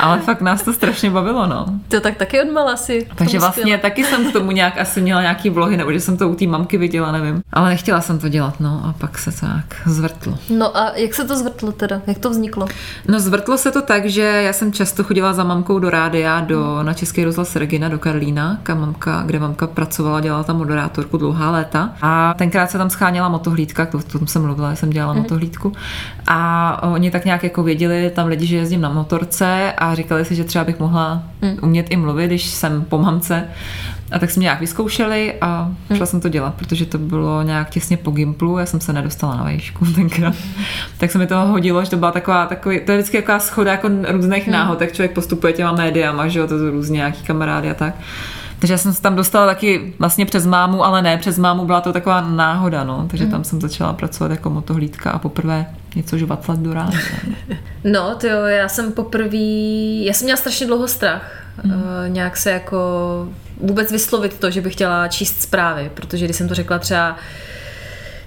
Ale fakt nás to strašně bavilo, no. To tak taky odmala si. Takže vlastně skvěle. taky jsem k tomu nějak asi měla nějaký vlohy, nebo že jsem to u té mamky viděla, nevím. Ale nechtěla jsem to dělat, no a pak se to nějak zvrtlo. No a jak se to zvrtlo teda? Jak to vzniklo? No zvrtlo se to tak, že já jsem často chodila za mamkou do rádia, do, na Český rozhlas Regina, do Karlína, kam mamka, kde mamka pracovala, dělala tam moderátorku dlouhá léta. A tenkrát se tam scháněla motohlídka, to, tom jsem mluvila, jsem dělala mm. motohlídku. A oni tak nějak jako věděli tam lidi, že jezdím na motorce a říkali si, že třeba bych mohla mm. umět i mluvit, když jsem po mamce. A tak jsme nějak vyzkoušeli a mm. šla jsem to dělat, protože to bylo nějak těsně po Gimplu, já jsem se nedostala na vejšku [laughs] tenkrát. tak se mi to hodilo, že to byla taková, takový, to je vždycky taková schoda jako různých mm. náhod, tak člověk postupuje těma médiama, že jo, to jsou různě nějaký kamarády a tak. Takže já jsem se tam dostala taky vlastně přes mámu, ale ne přes mámu, byla to taková náhoda, no. Takže tam jsem začala pracovat jako motohlídka a poprvé něco žvatlat do rána. [laughs] No, to jo, já jsem poprvé, já jsem měla strašně dlouho strach. Mm. Uh, nějak se jako vůbec vyslovit to, že bych chtěla číst zprávy, protože když jsem to řekla třeba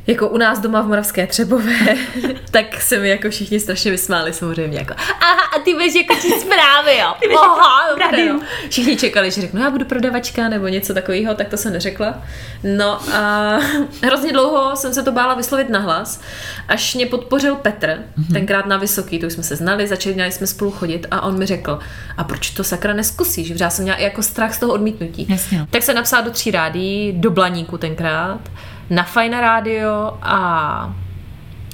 jako u nás doma v Moravské Třebové, [laughs] tak se mi jako všichni strašně vysmáli samozřejmě jako aha, a ty budeš jako číst zprávy, jo. [laughs] Aha, dobré, no. Všichni čekali, že řeknu, já budu prodavačka nebo něco takového, tak to jsem neřekla. No a [laughs] hrozně dlouho jsem se to bála vyslovit nahlas, až mě podpořil Petr, mm-hmm. tenkrát na Vysoký, to už jsme se znali, začali jsme spolu chodit a on mi řekl, a proč to sakra neskusíš? Protože já jsem měla jako strach z toho odmítnutí. Jasně. Tak se napsala do tří rádí, do Blaníku tenkrát na Fajna rádio a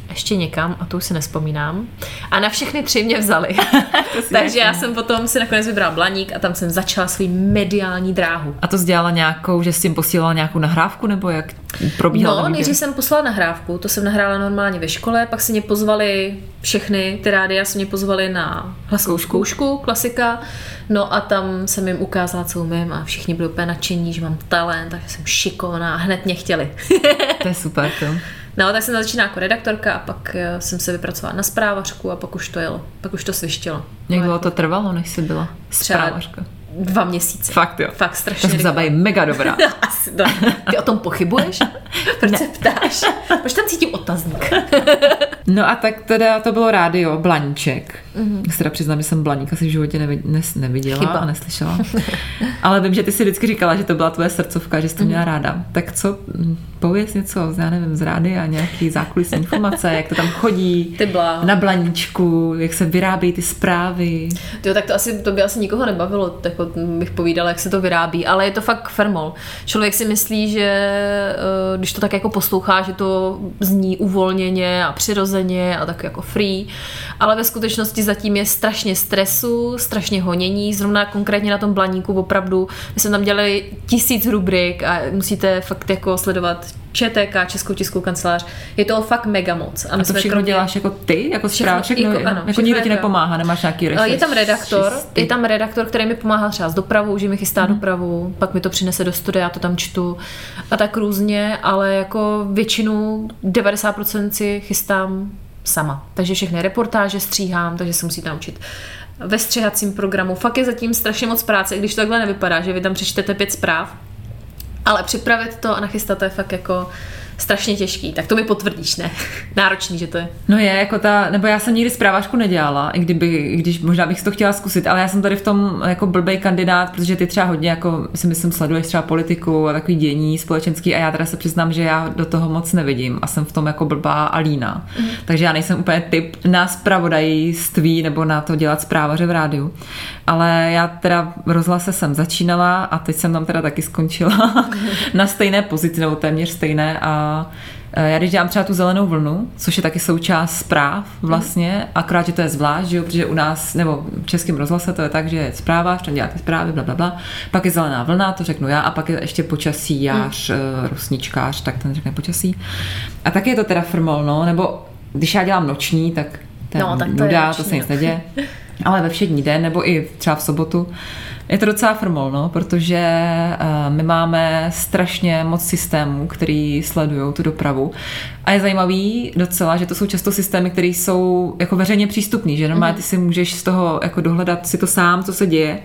ještě někam, a to už si nespomínám. A na všechny tři mě vzali. [laughs] [laughs] Takže já jsem potom si nakonec vybrala Blaník a tam jsem začala svůj mediální dráhu. A to sdělala nějakou, že jsi tím posílala nějakou nahrávku, nebo jak probíhala? No, nejdřív jsem poslala nahrávku, to jsem nahrála normálně ve škole, pak si mě pozvali všechny ty rádia, se mě pozvali na hlasovou zkoušku, klasika, no a tam jsem jim ukázala, co umím a všichni byli úplně nadšení, že mám talent, takže jsem šikovná a hned mě chtěli. to je super, to. No, tak jsem začínala jako redaktorka a pak eh, jsem se vypracovala na zprávařku a pak už to jelo, pak už to svištilo. Jak dlouho to trvalo, než jsi byla zprávařka? Dva měsíce. Fakt jo. Fakt strašně. To zabají mega dobrá. [laughs] Asi, no. Ty o tom pochybuješ? [laughs] Proč ne. se ptáš? Proč tam cítím otazník? [laughs] no a tak teda to bylo rádio, Blaníček. Mm-hmm. Já se teda přiznám, že jsem Blaník asi v životě neviděla Chyba. a neslyšela. [laughs] Ale vím, že ty si vždycky říkala, že to byla tvoje srdcovka, že jsi to měla mm-hmm. ráda. Tak co, hm, pověz něco, já nevím, z rádia, nějaký zákulisní informace, jak to tam chodí, ty na Blaníčku, jak se vyrábí ty zprávy. Jo, tak to asi, to by asi nikoho nebavilo, tak jako bych povídala, jak se to vyrábí, ale je to fakt fermol. Člověk si myslí, že eh, když to tak jako poslouchá, že to zní uvolněně a přirozeně a tak jako free, ale ve skutečnosti zatím je strašně stresu, strašně honění, zrovna konkrétně na tom blaníku opravdu, my jsme tam dělali tisíc rubrik a musíte fakt jako sledovat ČTK, Českou tiskovou kancelář. Je to fakt mega moc. A, my a to všechno kromě... děláš jako ty, jako zpráv, všechno, jako, ano, jako nikdo ti nepomáhá, nemáš nějaký rešerš, Je tam redaktor, je tam redaktor, který mi pomáhá třeba s dopravou, že mi chystá hmm. dopravu, pak mi to přinese do studia, já to tam čtu a tak různě, ale jako většinu, 90% si chystám sama. Takže všechny reportáže stříhám, takže se musíte naučit ve střihacím programu. Fakt je zatím strašně moc práce, když to takhle nevypadá, že vy tam přečtete pět zpráv, ale připravit to a nachystat to je fakt jako strašně těžký. Tak to mi potvrdíš, ne? [laughs] Náročný, že to je. No je, jako ta, nebo já jsem nikdy zprávačku nedělala, i kdyby, když možná bych to chtěla zkusit, ale já jsem tady v tom jako blbej kandidát, protože ty třeba hodně, jako si myslím, sleduješ třeba politiku a takový dění společenský a já teda se přiznám, že já do toho moc nevidím a jsem v tom jako blbá a lína. Mm. Takže já nejsem úplně typ na zpravodajství nebo na to dělat zprávaře v rádiu. Ale já teda rozhlase jsem začínala a teď jsem tam teda taky skončila [laughs] na stejné pozici, nebo téměř stejné a Eh, já když dělám třeba tu zelenou vlnu, což je taky součást zpráv vlastně, akorát, že to je zvlášť, že jo, protože u nás, nebo v českém rozhlase to je tak, že je zpráva, tam děláte zprávy, bla, bla, bla, pak je zelená vlna, to řeknu já, a pak je ještě počasí, jář, hmm. rosničkář, tak ten řekne počasí. A taky je to teda formol, no, nebo když já dělám noční, tak je no, tak to, nuda, je to se nic neděje. [laughs] Ale ve všední den, nebo i třeba v sobotu, je to docela formol, no, protože uh, my máme strašně moc systémů, který sledují tu dopravu. A je zajímavý docela, že to jsou často systémy, které jsou jako veřejně přístupné, že normálně ty si můžeš z toho jako dohledat si to sám, co se děje,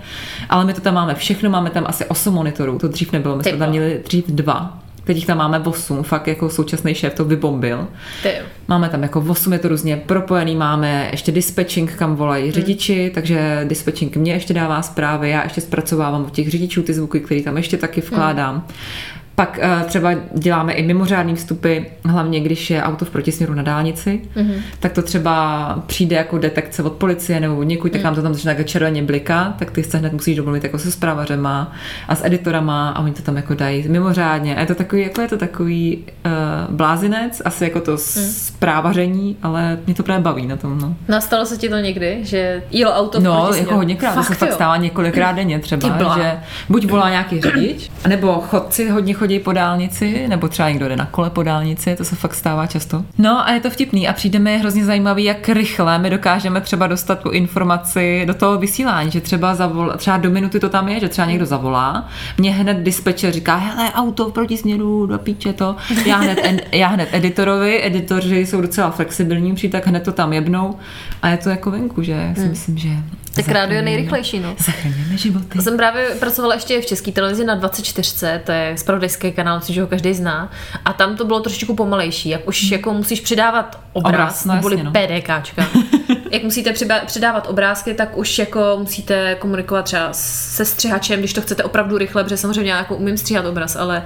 ale my to tam máme všechno, máme tam asi 8 monitorů, to dřív nebylo, my jsme tam měli dřív dva, Teď jich tam máme 8, fakt jako současný šéf to vybombil. Ty. Máme tam jako 8, je to různě propojený, máme ještě dispatching, kam volají hmm. řidiči, takže dispatching mě ještě dává zprávy, já ještě zpracovávám od těch řidičů ty zvuky, které tam ještě taky vkládám. Hmm. Pak uh, třeba děláme i mimořádný vstupy, hlavně když je auto v protisměru na dálnici, mm-hmm. tak to třeba přijde jako detekce od policie nebo od někud, tak mm. nám to tam začne tak červeně blikat, tak ty se hned musíš domluvit jako se zpravařema a s editorama a oni to tam jako dají mimořádně. A je to takový, jako je to takový uh, blázinec, asi jako to mm. zprávaření, ale mě to právě baví na tom. No. Nastalo se ti to někdy, že jelo auto v No, jako hodněkrát, to se fakt stává několikrát denně třeba, že buď volá nějaký řidič, nebo chodci hodně chodí chodí po dálnici, nebo třeba někdo jde na kole po dálnici, to se fakt stává často. No a je to vtipný a přijde mi hrozně zajímavý, jak rychle my dokážeme třeba dostat tu informaci do toho vysílání, že třeba, zavol, třeba do minuty to tam je, že třeba někdo zavolá, mě hned dispečer říká, hele, auto proti směru, do píče to. Já hned, en, já hned editorovi, editoři jsou docela flexibilní, přijít tak hned to tam jebnou a je to jako venku, že já si hmm. myslím, že tak rádio je nejrychlejší, no. Zachraňujeme životy. Já jsem právě pracovala ještě v české televizi na 24, to je spravodajský kanál, což ho každý zná. A tam to bylo trošičku pomalejší. Jak už jako musíš přidávat obraz, obraz no, no. PDKčka. [laughs] jak musíte přidávat obrázky, tak už jako musíte komunikovat třeba se střihačem, když to chcete opravdu rychle, protože samozřejmě já jako umím stříhat obraz, ale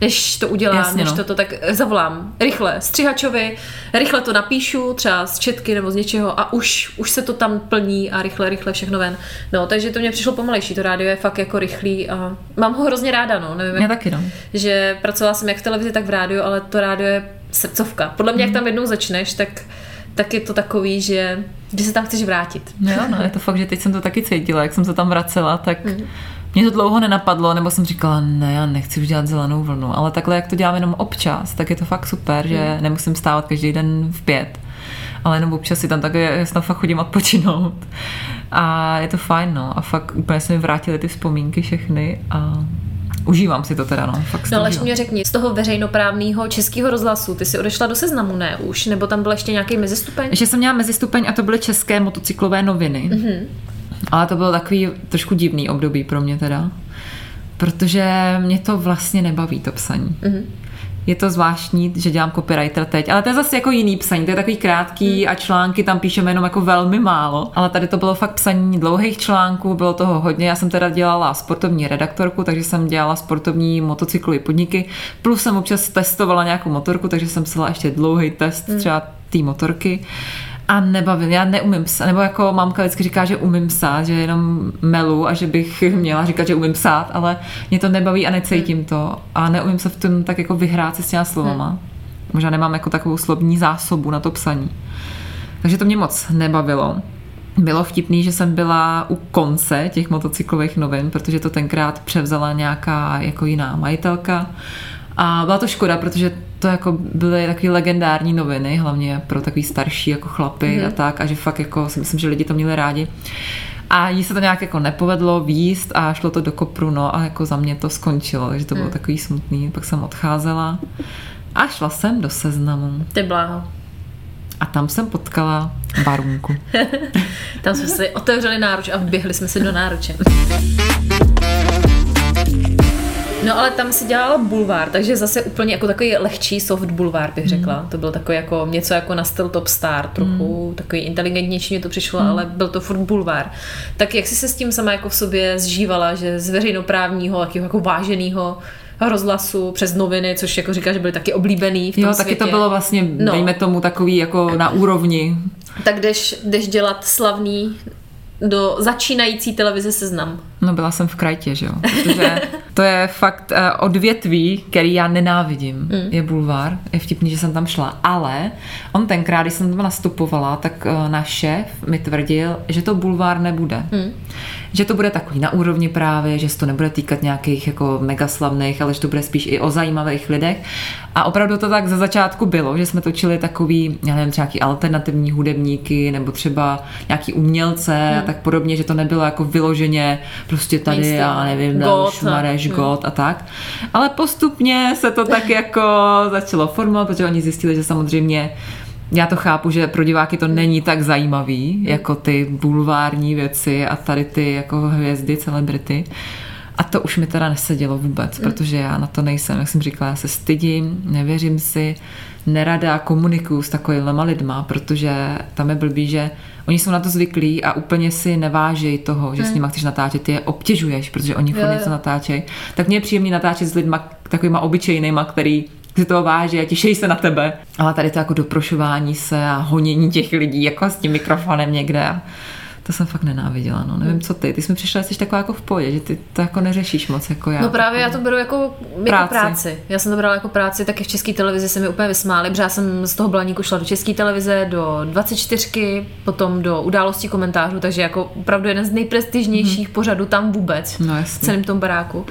než to udělám, Jasně, než no. to, tak zavolám rychle střihačovi, rychle to napíšu, třeba z četky nebo z něčeho a už, už se to tam plní a rychle, rychle všechno ven. No, takže to mě přišlo pomalejší, to rádio je fakt jako rychlý a mám ho hrozně ráda, no. Nevím, Já taky, no. Že pracovala jsem jak v televizi, tak v rádiu, ale to rádio je srdcovka. Podle mě, mm. jak mhm. tam jednou začneš, tak tak je to takový, že, že se tam chceš vrátit. No, no, je to fakt, že teď jsem to taky cítila, jak jsem se tam vracela, tak mm. Mě to dlouho nenapadlo, nebo jsem říkala, ne, já nechci už dělat zelenou vlnu, ale takhle, jak to dělám jenom občas, tak je to fakt super, že hmm. nemusím stávat každý den v pět, ale jenom občas si tam tak snad fakt chodím odpočinout. A je to fajn, no. A fakt úplně se mi vrátily ty vzpomínky všechny a Užívám si to teda, no. Fakt no ale mě řekni, z toho veřejnoprávného českého rozhlasu, ty si odešla do seznamu, ne už? Nebo tam byl ještě nějaký mezistupeň? Ještě jsem měla mezistupeň a to byly české motocyklové noviny. Mm-hmm. Ale to bylo takový trošku divný období pro mě teda, protože mě to vlastně nebaví to psaní. Mm-hmm. Je to zvláštní, že dělám copywriter teď, ale to je zase jako jiný psaní, to je takový krátký mm. a články tam píšeme jenom jako velmi málo, ale tady to bylo fakt psaní dlouhých článků, bylo toho hodně. Já jsem teda dělala sportovní redaktorku, takže jsem dělala sportovní motocyklové podniky, plus jsem občas testovala nějakou motorku, takže jsem psala ještě dlouhý test mm. třeba té motorky a nebavím, já neumím psát, nebo jako mamka vždycky říká, že umím psát, že jenom melu a že bych [laughs] měla říkat, že umím psát, ale mě to nebaví a necítím to a neumím se v tom tak jako vyhrát se s těma slovama. Hmm. Možná nemám jako takovou slovní zásobu na to psaní. Takže to mě moc nebavilo. Bylo vtipný, že jsem byla u konce těch motocyklových novin, protože to tenkrát převzala nějaká jako jiná majitelka a byla to škoda, protože to jako byly takové legendární noviny, hlavně pro takový starší jako chlapy mm. a tak, a že fakt jako si myslím, že lidi to měli rádi. A jí se to nějak jako nepovedlo výst a šlo to do kopru, no a jako za mě to skončilo, takže to bylo mm. takový smutný. Pak jsem odcházela a šla jsem do seznamu. Ty bláho. A tam jsem potkala barunku. [laughs] tam jsme si otevřeli náruč a vběhli jsme si do náruče. No ale tam si dělala bulvár, takže zase úplně jako takový lehčí soft bulvár bych řekla. Mm. To byl takový jako něco jako na styl Top Star, trochu mm. takový inteligentnější mi to přišlo, mm. ale byl to furt bulvár. Tak jak jsi se s tím sama jako v sobě zžívala, že z veřejnoprávního, takového jako váženého rozhlasu přes noviny, což jako říká, že byly taky oblíbený v tom Jo, taky světě. to bylo vlastně, no. dejme tomu, takový jako na úrovni. Tak jdeš, jdeš dělat slavný do začínající televize Seznam. No byla jsem v krajtě, že jo. Protože to je fakt uh, odvětví, který já nenávidím. Mm. Je bulvár. Je vtipný, že jsem tam šla. Ale on tenkrát, když jsem tam nastupovala, tak uh, náš šéf mi tvrdil, že to bulvár nebude. Mm. Že to bude takový na úrovni právě, že se to nebude týkat nějakých jako megaslavných, ale že to bude spíš i o zajímavých lidech. A opravdu to tak za začátku bylo, že jsme točili takový, já nevím, třeba nějaký alternativní hudebníky nebo třeba nějaký umělce mm. a tak podobně, že to nebylo jako vyloženě prostě tady, já nevím, God, Mareš, hmm. God a tak. Ale postupně se to tak jako začalo formovat, protože oni zjistili, že samozřejmě já to chápu, že pro diváky to není tak zajímavý, hmm. jako ty bulvární věci a tady ty jako hvězdy, celebrity. A to už mi teda nesedělo vůbec, hmm. protože já na to nejsem, jak jsem říkala, já se stydím, nevěřím si, nerada komunikuju s takovými lidma, protože tam je blbý, že oni jsou na to zvyklí a úplně si nevážejí toho, že hmm. s nimi chceš natáčet, ty je obtěžuješ, protože oni furt něco natáčejí. Tak mě je příjemný natáčet s lidma takovýma obyčejnýma, který si toho váží a těší se na tebe. Ale tady to jako doprošování se a honění těch lidí jako s tím mikrofonem někde. To jsem fakt nenáviděla, no. Nevím, co ty. Ty jsme přišla, jsi taková jako v pohodě, že ty to jako neřešíš moc jako já. No právě já to beru jako, jako práci. práci. Já jsem to brala jako práci, taky v české televizi se mi úplně vysmáli, protože já jsem z toho blaníku šla do české televize, do 24, potom do událostí komentářů, takže jako opravdu jeden z nejprestižnějších hmm. pořadů tam vůbec, no, v celém tom baráku.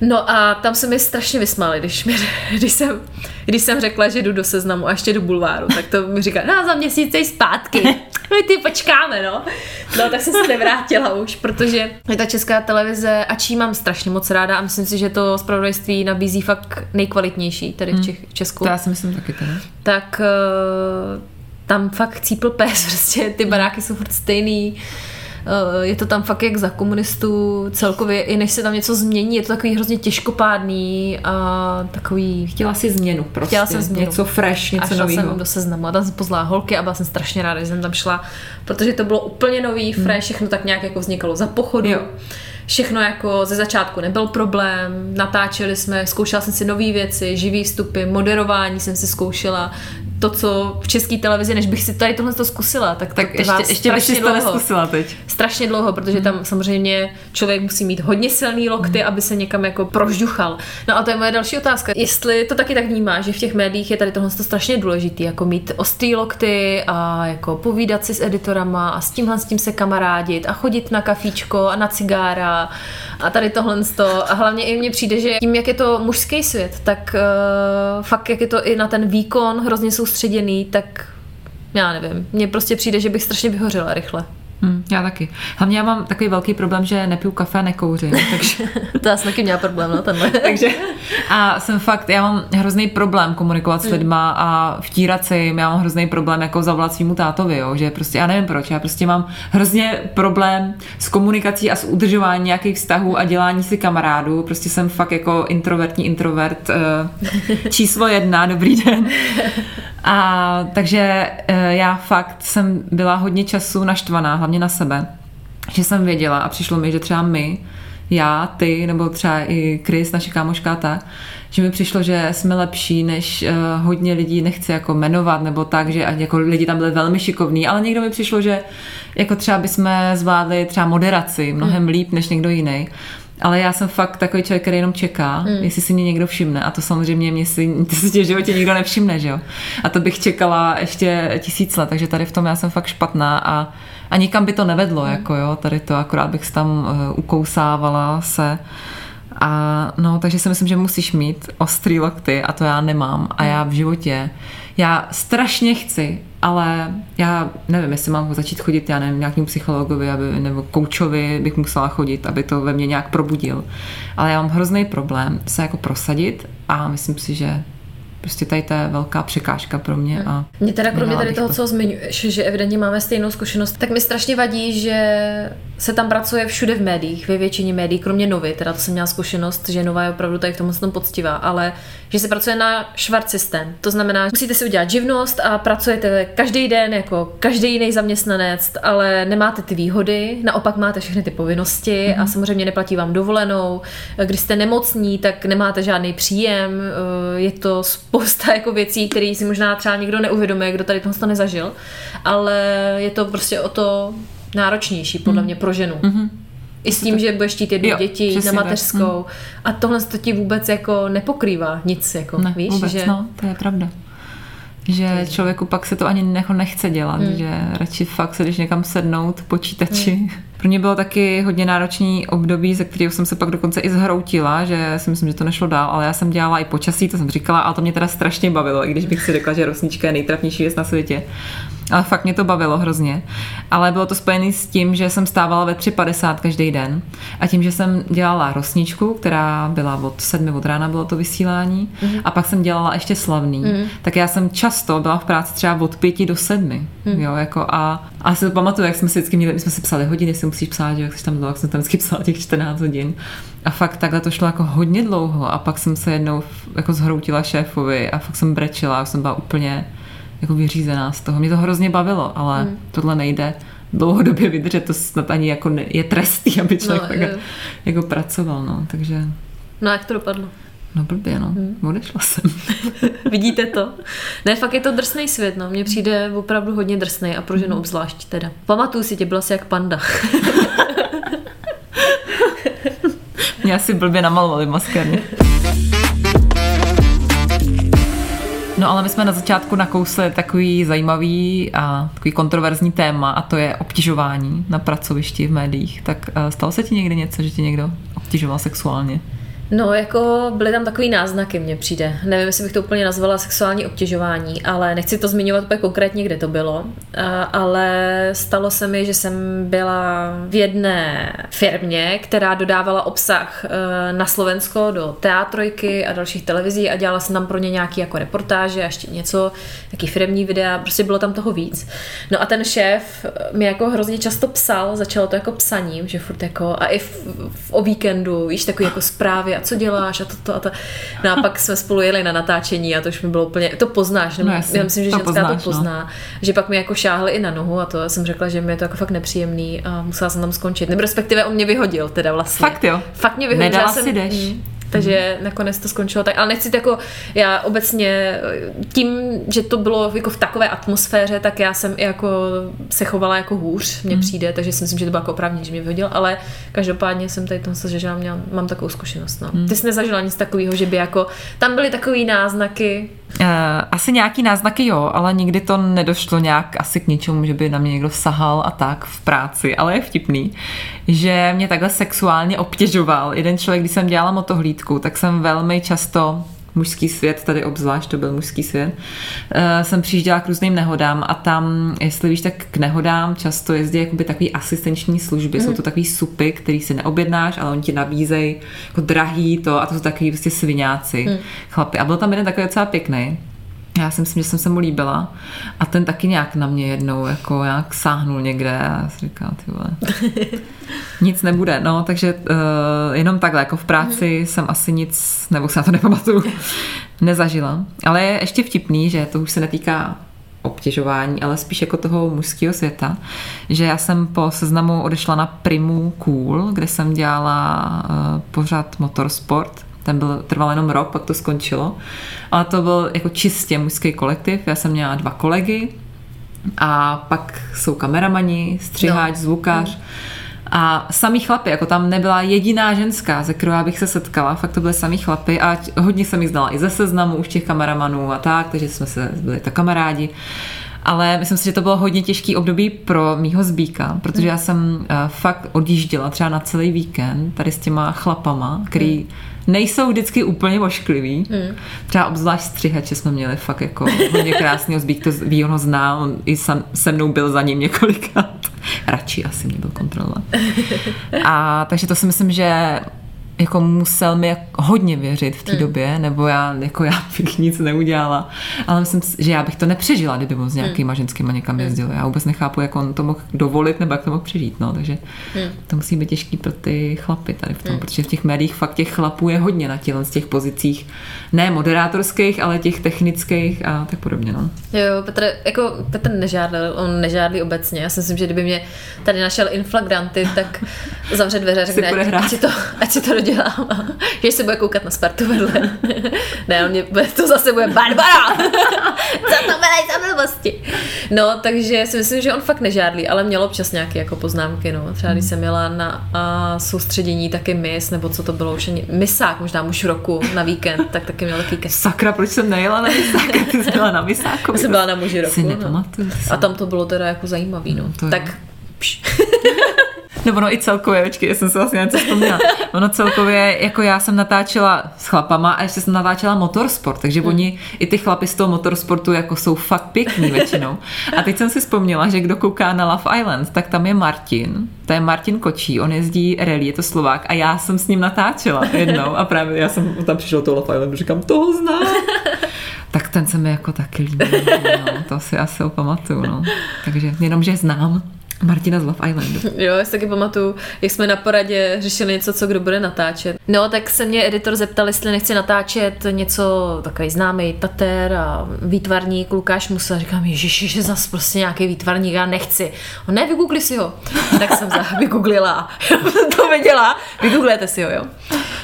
No a tam se mi strašně vysmáli, když, mi, [laughs] když, jsem, když jsem řekla, že jdu do seznamu a ještě do bulváru, tak to mi říká, no za měsíc jsi zpátky, [laughs] my ty počkáme, no. No tak jsem se nevrátila už, protože je ta česká televize, a čí mám strašně moc ráda a myslím si, že to zpravodajství nabízí fakt nejkvalitnější tady v, Čech, v Česku. To já si myslím taky teda. Tak uh, tam fakt cípl pes, [laughs] prostě ty baráky jsou furt stejný, je to tam fakt jak za komunistů celkově, i než se tam něco změní, je to takový hrozně těžkopádný a takový... Chtěla si změnu prostě. Chtěla jsem změnu. Něco fresh, něco nového. jsem do seznamu a tam jsem pozvala holky a byla jsem strašně ráda, že jsem tam šla, protože to bylo úplně nový, hmm. fresh, hmm. všechno tak nějak jako vznikalo za pochodu. Jo všechno jako ze začátku nebyl problém, natáčeli jsme, zkoušela jsem si nové věci, živý vstupy, moderování jsem si zkoušela, to, co v české televizi, než bych si tady tohle to zkusila, tak, tak to ještě, ještě bych si to neskusila teď. Strašně dlouho, protože tam samozřejmě člověk musí mít hodně silný lokty, hmm. aby se někam jako prožduchal. No a to je moje další otázka. Jestli to taky tak vnímá, že v těch médiích je tady tohle to strašně důležité, jako mít ostrý lokty a jako povídat si s editorama a s tímhle s tím se kamarádit a chodit na kafíčko a na cigára a tady tohle to. A hlavně i mně přijde, že tím, jak je to mužský svět, tak uh, fakt jak je to i na ten výkon hrozně soustředěný, tak já nevím. Mně prostě přijde, že bych strašně vyhořela rychle. Hmm, já taky. Hlavně já mám takový velký problém, že nepiju kafe a nekouřím. [laughs] Takže... to já jsem taky měla problém, no tenhle. [laughs] takže a jsem fakt, já mám hrozný problém komunikovat s hmm. lidma a vtírat se jim, já mám hrozný problém jako zavolat svýmu tátovi, jo, že prostě já nevím proč, já prostě mám hrozně problém s komunikací a s udržováním nějakých vztahů a dělání si kamarádů, prostě jsem fakt jako introvertní introvert uh, [laughs] číslo jedna, dobrý den. A takže uh, já fakt jsem byla hodně času naštvaná, hlavně na sebe, že jsem věděla a přišlo mi, že třeba my, já, ty, nebo třeba i Chris, naše kámoška, tak, že mi přišlo, že jsme lepší, než uh, hodně lidí nechci jako jmenovat, nebo tak, že jako lidi tam byli velmi šikovní, ale někdo mi přišlo, že jako třeba bychom zvládli třeba moderaci mnohem mm. líp než někdo jiný. Ale já jsem fakt takový člověk, který jenom čeká, mm. jestli si mě někdo všimne. A to samozřejmě mě si, [laughs] to si v životě nikdo nevšimne, že jo. A to bych čekala ještě tisíc let, takže tady v tom já jsem fakt špatná a a nikam by to nevedlo, hmm. jako jo, tady to akorát bych tam uh, ukousávala se. A no, takže si myslím, že musíš mít ostrý lokty a to já nemám a já v životě, já strašně chci, ale já nevím, jestli mám začít chodit, já nevím, nějakým psychologovi aby, nebo koučovi bych musela chodit, aby to ve mně nějak probudil. Ale já mám hrozný problém se jako prosadit a myslím si, že prostě tady to je velká překážka pro mě. Hmm. A mě teda kromě tady toho, to. co zmiňuješ, že evidentně máme stejnou zkušenost, tak mi strašně vadí, že se tam pracuje všude v médiích, ve většině médií, kromě Novy, teda to jsem měla zkušenost, že Nova je opravdu tady v tom tom poctivá, ale že se pracuje na švart systém. To znamená, že musíte si udělat živnost a pracujete každý den jako každý jiný zaměstnanec, ale nemáte ty výhody, naopak máte všechny ty povinnosti mm-hmm. a mhm. samozřejmě neplatí vám dovolenou. Když jste nemocní, tak nemáte žádný příjem, je to spousta [laughs] jako věcí, které si možná třeba někdo neuvědomuje, kdo tady tohle nezažil, ale je to prostě o to náročnější podle mm. mě pro ženu. Mm-hmm. I s tím, že budeš chtít jednu děti na mateřskou. Mm. A tohle to ti vůbec jako nepokrývá nic, jako, ne, víš? Vůbec, že... no, to je pravda. Že člověku pak se to ani nechce dělat, mm. že radši fakt se jdeš někam sednout počítači. Mm. Pro mě bylo taky hodně náročný období, ze kterého jsem se pak dokonce i zhroutila, že si myslím, že to nešlo dál, ale já jsem dělala i počasí, to jsem říkala, ale to mě teda strašně bavilo, i když bych si řekla, že rosnička je nejtrapnější věc na světě. Ale fakt mě to bavilo hrozně. Ale bylo to spojené s tím, že jsem stávala ve 3.50 každý den a tím, že jsem dělala rosničku, která byla od 7 od rána, bylo to vysílání, mm. a pak jsem dělala ještě slavný, mm. tak já jsem často byla v práci třeba od 5 do 7. Mm. Jo, jako a, a si to pamatuju, jak jsme si vždycky měli, my jsme si psali hodiny, si musíš psát, že jak jsi tam dlouho, jak jsem tam vždycky psala těch 14 hodin. A fakt takhle to šlo jako hodně dlouho a pak jsem se jednou jako zhroutila šéfovi a fakt jsem brečela, jsem byla úplně jako vyřízená z toho. Mě to hrozně bavilo, ale hmm. tohle nejde dlouhodobě vydržet, to snad ani jako ne, je trestý, aby člověk no, tak jako pracoval, no, takže... No jak to dopadlo? No blbě, no. Hmm. Odešla jsem. [laughs] Vidíte to? Ne, fakt je to drsný svět, no. Mně přijde opravdu hodně drsný a pro ženu hmm. obzvlášť teda. Pamatuju si tě, byla jsi jak panda. [laughs] Mě asi blbě namalovali maskerně. [laughs] No ale my jsme na začátku nakousli takový zajímavý a takový kontroverzní téma a to je obtěžování na pracovišti v médiích. Tak uh, stalo se ti někdy něco, že ti někdo obtěžoval sexuálně? No, jako byly tam takový náznaky, mně přijde. Nevím, jestli bych to úplně nazvala sexuální obtěžování, ale nechci to zmiňovat úplně konkrétně, kde to bylo. Ale stalo se mi, že jsem byla v jedné firmě, která dodávala obsah e, na Slovensko do teatrojky a dalších televizí a dělala jsem tam pro ně nějaký jako reportáže a ještě něco, nějaký firmní videa, prostě bylo tam toho víc. No a ten šéf mi jako hrozně často psal, začalo to jako psaním, že furt jako, a i v, v, o víkendu, víš, takový jako zprávy co děláš a toto a to. No a pak jsme spolu jeli na natáčení a to už mi bylo úplně, to poznáš, no jasný, já myslím, že to ženská poznáš, to no. pozná, no. že pak mi jako šáhli i na nohu a to jsem řekla, že mi je to jako fakt nepříjemný a musela jsem tam skončit. Nebo respektive on mě vyhodil teda vlastně. Fakt jo? Fakt mě vyhodil. Nedala jsem, si jdeš. Mm, takže mm. nakonec to skončilo tak. Ale nechci jako, já obecně tím, že to bylo jako v takové atmosféře, tak já jsem i jako se chovala jako hůř, mně mm. přijde, takže si myslím, že to bylo jako opravdu, že mě vyhodil, ale každopádně jsem tady tom že já měl, mám takovou zkušenost. No. Mm. Ty jsi nezažila nic takového, že by jako, tam byly takové náznaky. Uh, asi nějaký náznaky jo, ale nikdy to nedošlo nějak asi k ničemu, že by na mě někdo sahal a tak v práci, ale je vtipný, že mě takhle sexuálně obtěžoval. Jeden člověk, když jsem dělala motohlíd hlídku, tak jsem velmi často mužský svět, tady obzvlášť to byl mužský svět, uh, jsem přijížděla k různým nehodám a tam, jestli víš, tak k nehodám často jezdí jakoby takový asistenční služby. Mm. Jsou to takový supy, který si neobjednáš, ale oni ti nabízejí jako drahý to a to jsou takový prostě sviňáci, mm. chlapy. A byl tam jeden takový docela pěkný, já si myslím, že jsem se mu líbila a ten taky nějak na mě jednou jako nějak sáhnul někde a já si říkám, ty vole, [laughs] nic nebude, no, takže uh, jenom takhle, jako v práci mm. jsem asi nic, nebo se na to nepamatuju, [laughs] nezažila. Ale je ještě vtipný, že to už se netýká obtěžování, ale spíš jako toho mužského světa, že já jsem po seznamu odešla na Primu Cool, kde jsem dělala uh, pořád motorsport ten byl, trval jenom rok, pak to skončilo. Ale to byl jako čistě mužský kolektiv. Já jsem měla dva kolegy a pak jsou kameramani, střiháč, no. zvukař. A samý chlapy, jako tam nebyla jediná ženská, ze kterou bych se setkala, fakt to byly samý chlapy a hodně jsem jich znala i ze seznamu už těch kameramanů a tak, takže jsme se byli tak kamarádi. Ale myslím si, že to bylo hodně těžký období pro mýho zbíka, protože já jsem uh, fakt odjížděla třeba na celý víkend tady s těma chlapama, který hmm nejsou vždycky úplně ošklivý. Hmm. Třeba obzvlášť střihače jsme měli fakt jako hodně krásný zbík, to ví, on ho zná, on i sam, se mnou byl za ním několikrát. Radši asi mě byl kontrolovat. A takže to si myslím, že jako musel mi hodně věřit v té mm. době, nebo já, jako já bych [laughs] nic neudělala. Ale myslím, že já bych to nepřežila, kdyby on s hmm. nějakýma mm. ženskýma někam hmm. jezdil. Já vůbec nechápu, jak on to mohl dovolit, nebo jak to mohl přežít. No. Takže mm. to musí být těžký pro ty chlapy tady v tom, mm. protože v těch médiích fakt těch chlapů je hodně na těle z těch pozicích. Ne moderátorských, ale těch technických a tak podobně. No. Jo, Petr, jako Petr nežádal, on nežádlí obecně. Já si myslím, že kdyby mě tady našel inflagranty, tak zavře dveře a řekne, ať si to, ať si to udělám. [laughs] že se bude koukat na Spartu vedle. [laughs] ne, on mě, to zase bude Barbara! [laughs] Co to byly za blbosti? No, takže si myslím, že on fakt nežádlí, ale měl občas nějaké jako poznámky, no. Třeba když jsem měla na a, soustředění taky mis, nebo co to bylo už ani, misák, možná muž roku na víkend, tak taky měl taky ke... Sakra, proč jsem nejela na misák? Ty jsi byla na misáku. Já jsem byla na muži roku, no. A tam to bylo teda jako zajímavý, no. no tak, No ono i celkově, počkej, já jsem se vlastně něco vzpomněla. Ono celkově, jako já jsem natáčela s chlapama a ještě jsem natáčela motorsport, takže hmm. oni, i ty chlapy z toho motorsportu jako jsou fakt pěkní většinou. A teď jsem si vzpomněla, že kdo kouká na Love Island, tak tam je Martin, to je Martin Kočí, on jezdí rally, je to Slovák a já jsem s ním natáčela jednou a právě já jsem tam přišel toho Love Islandu, říkám, toho znám. tak ten se mi jako taky líbí. No, to si asi opamatuju. No. Takže jenom, že znám. Martina z Love Islandu. [laughs] Jo, já si taky pamatuju, jak jsme na poradě řešili něco, co kdo bude natáčet. No, tak se mě editor zeptal, jestli nechci natáčet něco takový známý Tater a výtvarník Lukáš Musa. Říkám, ježiši, že zase prostě nějaký výtvarník, já nechci. On ne, vygoogli si ho. tak jsem za [laughs] vygooglila. [laughs] to viděla. Vygooglete si ho, jo.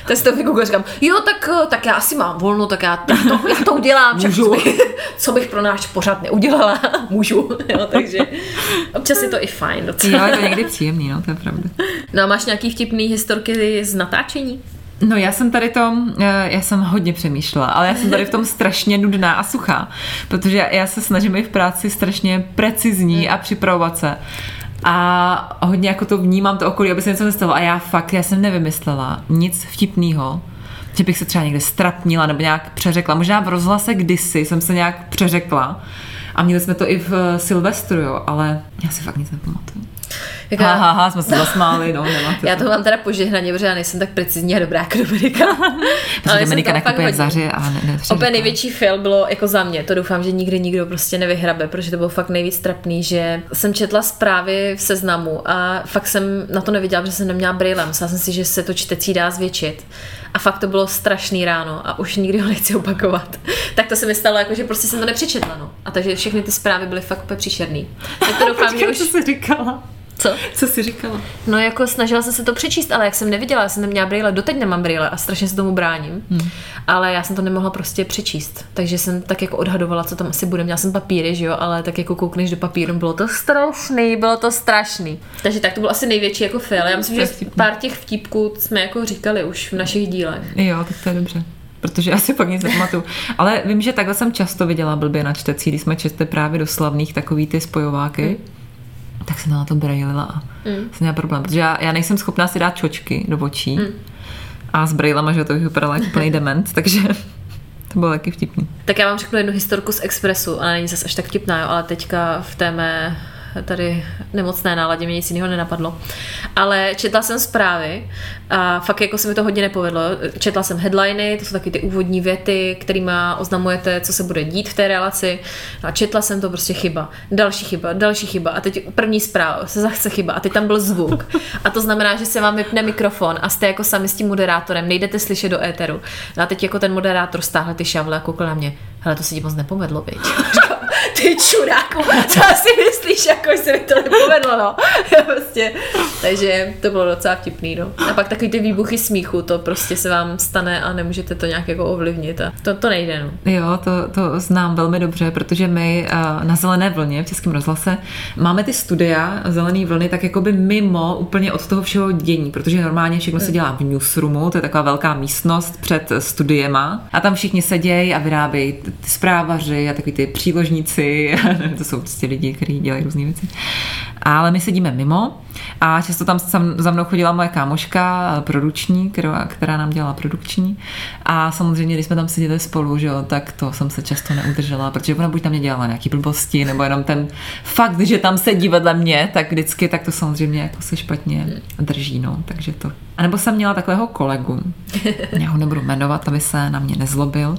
Tak si to vygooglila, říkám, jo, tak, tak já asi mám volno, tak já to, já to udělám. Můžu. Co bych, co bych pro náš pořád neudělala, můžu. Jo, takže občas je to i fajn fajn docela. Jo, je to někdy příjemný, no, to je pravda. No a máš nějaký vtipný historky z natáčení? No já jsem tady to, eh, já jsem hodně přemýšlela, ale já jsem tady v tom strašně nudná a suchá, protože já se snažím i v práci strašně precizní a připravovat se. A hodně jako to vnímám to okolí, aby se něco nestalo. A já fakt, já jsem nevymyslela nic vtipného Že bych se třeba někde strapnila nebo nějak přeřekla. Možná v rozhlase kdysi jsem se nějak přeřekla. A měli jsme to i v Silvestru, jo, ale já si fakt nic nepamatuju. Jaká... Ha, ha, ha, jsme se zasmáli, no, nemáte Já to mám teda požehnaně, protože já nejsem tak precizní a dobrá jako Dominika. [laughs] ale Dominika nekupuje v zaři a ne, ne Opět největší fail bylo jako za mě, to doufám, že nikdy nikdo prostě nevyhrabe, protože to bylo fakt nejvíc trapný, že jsem četla zprávy v seznamu a fakt jsem na to neviděla, protože jsem neměla brýle, myslela jsem si, že se to čtecí dá zvětšit. A fakt to bylo strašný ráno a už nikdy ho nechci opakovat. tak to se mi stalo, jako, že prostě jsem to nepřečetla. No. A takže všechny ty zprávy byly fakt úplně příšerný. Tak to [laughs] doufám, že už... Co jsi říkala? Co? Co jsi říkala? No jako snažila jsem se to přečíst, ale jak jsem neviděla, já jsem neměla brýle, doteď nemám brýle a strašně se tomu bráním. Hmm. Ale já jsem to nemohla prostě přečíst. Takže jsem tak jako odhadovala, co tam asi bude. Měla jsem papíry, že jo, ale tak jako koukneš do papíru, bylo to strašný, bylo to strašný. Takže tak to byl asi největší jako fail. Já myslím, že pár těch vtipků jsme jako říkali už v našich dílech. Jo, tak to je dobře protože já si pak nic nepamatuju. Ale vím, že takhle jsem často viděla blbě na čtecí, když jsme četli právě do slavných takový ty spojováky. Hmm tak jsem na to brejlila a mm. jsem měla problém, protože já, já nejsem schopná si dát čočky do očí mm. a s brejlama, že to bych vypadala jako plný dement, takže [laughs] to bylo taky vtipný. Tak já vám řeknu jednu historku z Expressu, ona není zase až tak vtipná, jo, ale teďka v té mé tady nemocné náladě, mě nic jiného nenapadlo. Ale četla jsem zprávy a fakt jako se mi to hodně nepovedlo. Četla jsem headliny, to jsou taky ty úvodní věty, kterými oznamujete, co se bude dít v té relaci. A četla jsem to prostě chyba. Další chyba, další chyba. A teď první zpráva, se zase chyba. A teď tam byl zvuk. A to znamená, že se vám vypne mikrofon a jste jako sami s tím moderátorem, nejdete slyšet do éteru. No a teď jako ten moderátor stáhl ty šavle a koukl na mě. Hele, to se ti moc nepovedlo, viď? [laughs] ty čuráku, co si myslíš, jako se mi to nepovedlo, no. [laughs] prostě, takže to bylo docela vtipný, no. A pak takový ty výbuchy smíchu, to prostě se vám stane a nemůžete to nějak jako ovlivnit a to, to nejde, no. Jo, to, to znám velmi dobře, protože my na Zelené vlně v Českém rozhlase máme ty studia Zelené vlny tak jako by mimo úplně od toho všeho dění, protože normálně všechno se dělá v newsroomu, to je taková velká místnost před studiema a tam všichni sedějí a vyrábějí ty zprávaři a takový ty příložníci, [laughs] to jsou prostě lidi, kteří dělají různé věci. Ale my sedíme mimo a často tam za mnou chodila moje kámoška, produční, která, která nám dělala produkční. A samozřejmě, když jsme tam seděli spolu, že jo, tak to jsem se často neudržela, protože ona buď tam mě dělala nějaký blbosti, nebo jenom ten fakt, že tam sedí vedle mě, tak vždycky tak to samozřejmě jako se špatně drží, no, takže to. A nebo jsem měla takového kolegu, [laughs] já ho nebudu jmenovat, aby se na mě nezlobil,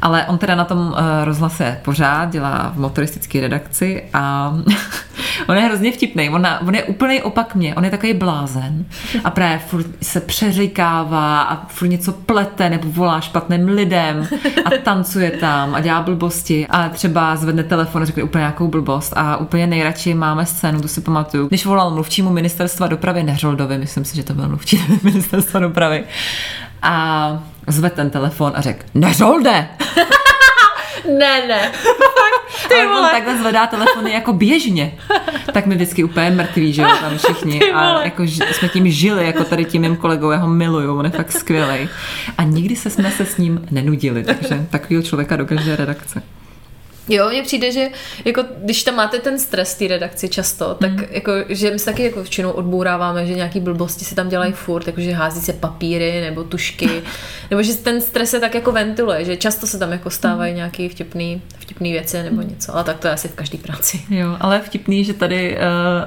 ale on teda na tom eh, rozhlase pořád dělá v motoristické redakci a [laughs] on je hrozně vtipný, on, on je úplný opak mě, on je takový blázen a právě furt se přeříkává a furt něco plete nebo volá špatným lidem a tancuje tam a dělá blbosti. A třeba zvedne telefon a řekne úplně nějakou blbost. A úplně nejradši máme scénu, to si pamatuju, když volal mluvčímu ministerstva dopravy Neřoldovi, myslím si, že to byl mluvčí [laughs] ministerstva dopravy a zve ten telefon a řekl Neřolde! [laughs] ne, ne. Ty Ale on takhle zvedá telefony jako běžně. Tak my vždycky úplně mrtví, že jo, tam všichni. A jako jsme tím žili, jako tady tím mým kolegou, já ho miluju, on je fakt skvělý. A nikdy se jsme se s ním nenudili, takže takového člověka do každé redakce. Jo, mně přijde, že jako, když tam máte ten stres té redakci často, tak mm. jako, že my se taky jako většinou odbouráváme, že nějaký blbosti se tam dělají furt, jakože hází se papíry nebo tušky, [laughs] nebo že ten stres se tak jako ventiluje, že často se tam jako stávají mm. nějaký vtipný, vtipný věci nebo něco, ale tak to je asi v každé práci. [laughs] Jo, ale vtipný, že tady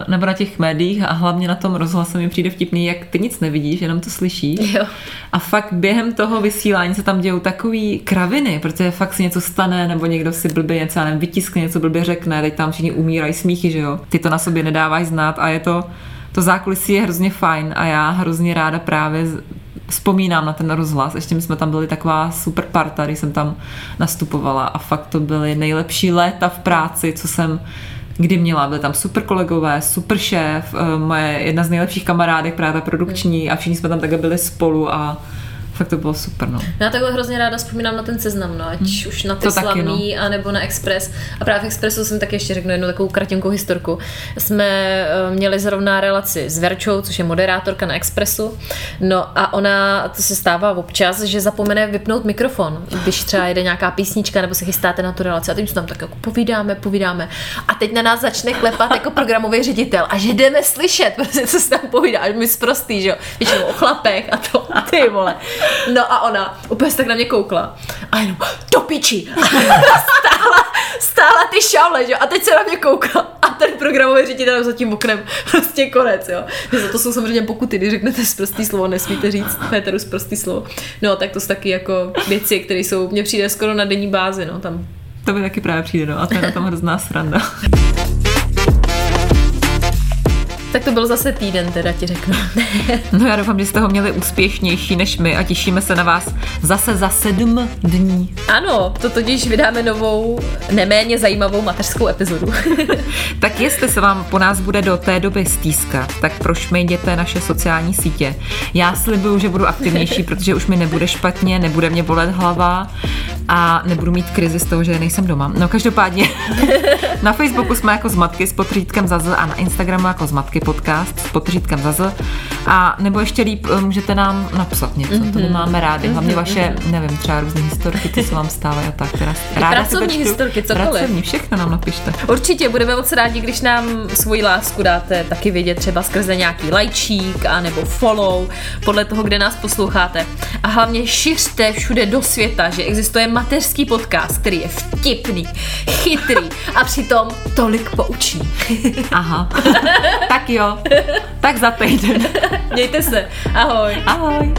nebo na těch médiích a hlavně na tom rozhlase mi přijde vtipný, jak ty nic nevidíš, jenom to slyšíš. Jo. A fakt během toho vysílání se tam dějou takový kraviny, protože fakt se něco stane, nebo někdo si blbě něco, nevím, vytiskne, něco blbě řekne, teď tam všichni umírají smíchy, že jo. Ty to na sobě nedávají znát a je to, to zákulisí je hrozně fajn a já hrozně ráda právě vzpomínám na ten rozhlas. Ještě my jsme tam byli taková super parta, když jsem tam nastupovala a fakt to byly nejlepší léta v práci, co jsem kdy měla. Byly tam super kolegové, super šéf, eh, moje jedna z nejlepších kamarádek, právě ta produkční a všichni jsme tam také byli spolu a fakt to bylo super, no. Já takhle hrozně ráda vzpomínám na ten seznam, no, ať hmm. už na ty to slavný, taky, no. anebo na Express. A právě v Expressu jsem taky ještě řeknu jednu takovou kratěnkou historku. Jsme uh, měli zrovna relaci s Verčou, což je moderátorka na Expressu. No a ona, to se stává občas, že zapomene vypnout mikrofon, když třeba jede nějaká písnička, nebo se chystáte na tu relaci. A teď tam tak jako povídáme, povídáme. A teď na nás začne klepat jako programový ředitel a že jdeme slyšet, [laughs] protože co se tam povídá, až my zprostý, že jo, většinou o chlapech a to. ty vole. No a ona úplně se tak na mě koukla a jenom do piči. [laughs] stála, stála ty šaule, že? A teď se na mě koukla a ten programový ředitel za tím oknem prostě konec, jo. Za to jsou samozřejmě pokuty, když řeknete zprostý slovo, nesmíte říct Féteru zprostý slovo. No, tak to jsou taky jako věci, které jsou, mně přijde skoro na denní bázi, no, tam to by taky právě přijde, no, a to je na tom hrozná sranda. [laughs] Tak to byl zase týden, teda ti řeknu. [laughs] no já doufám, že jste ho měli úspěšnější než my a těšíme se na vás zase za sedm dní. Ano, to totiž vydáme novou, neméně zajímavou mateřskou epizodu. [laughs] tak jestli se vám po nás bude do té doby stýskat, tak prošmejděte naše sociální sítě. Já slibuju, že budu aktivnější, [laughs] protože už mi nebude špatně, nebude mě bolet hlava a nebudu mít krizi z toho, že nejsem doma. No každopádně na Facebooku jsme jako zmatky s potřítkem zaz a na Instagramu jako zmatky podcast s potřítkem zaz a nebo ještě líp eh, můžete nám napsat něco, mm-hmm. to my mhm. máme rádi. Hlavně mm-hmm. vaše, nevím, třeba různé historky, co se vám stávají a tak. Teda ráda pracovní historky, cokoliv. Pracovní, všechno nám napište. Určitě, budeme moc rádi, když nám svoji lásku dáte taky vědět třeba skrze nějaký lajčík a nebo follow, podle toho, kde nás posloucháte. A hlavně šiřte všude do světa, že existuje mateřský podcast, který je vtipný, chytrý a přitom tolik poučný. Aha. [laughs] tak jo. Tak za týden. [laughs] Mějte se. Ahoj. Ahoj.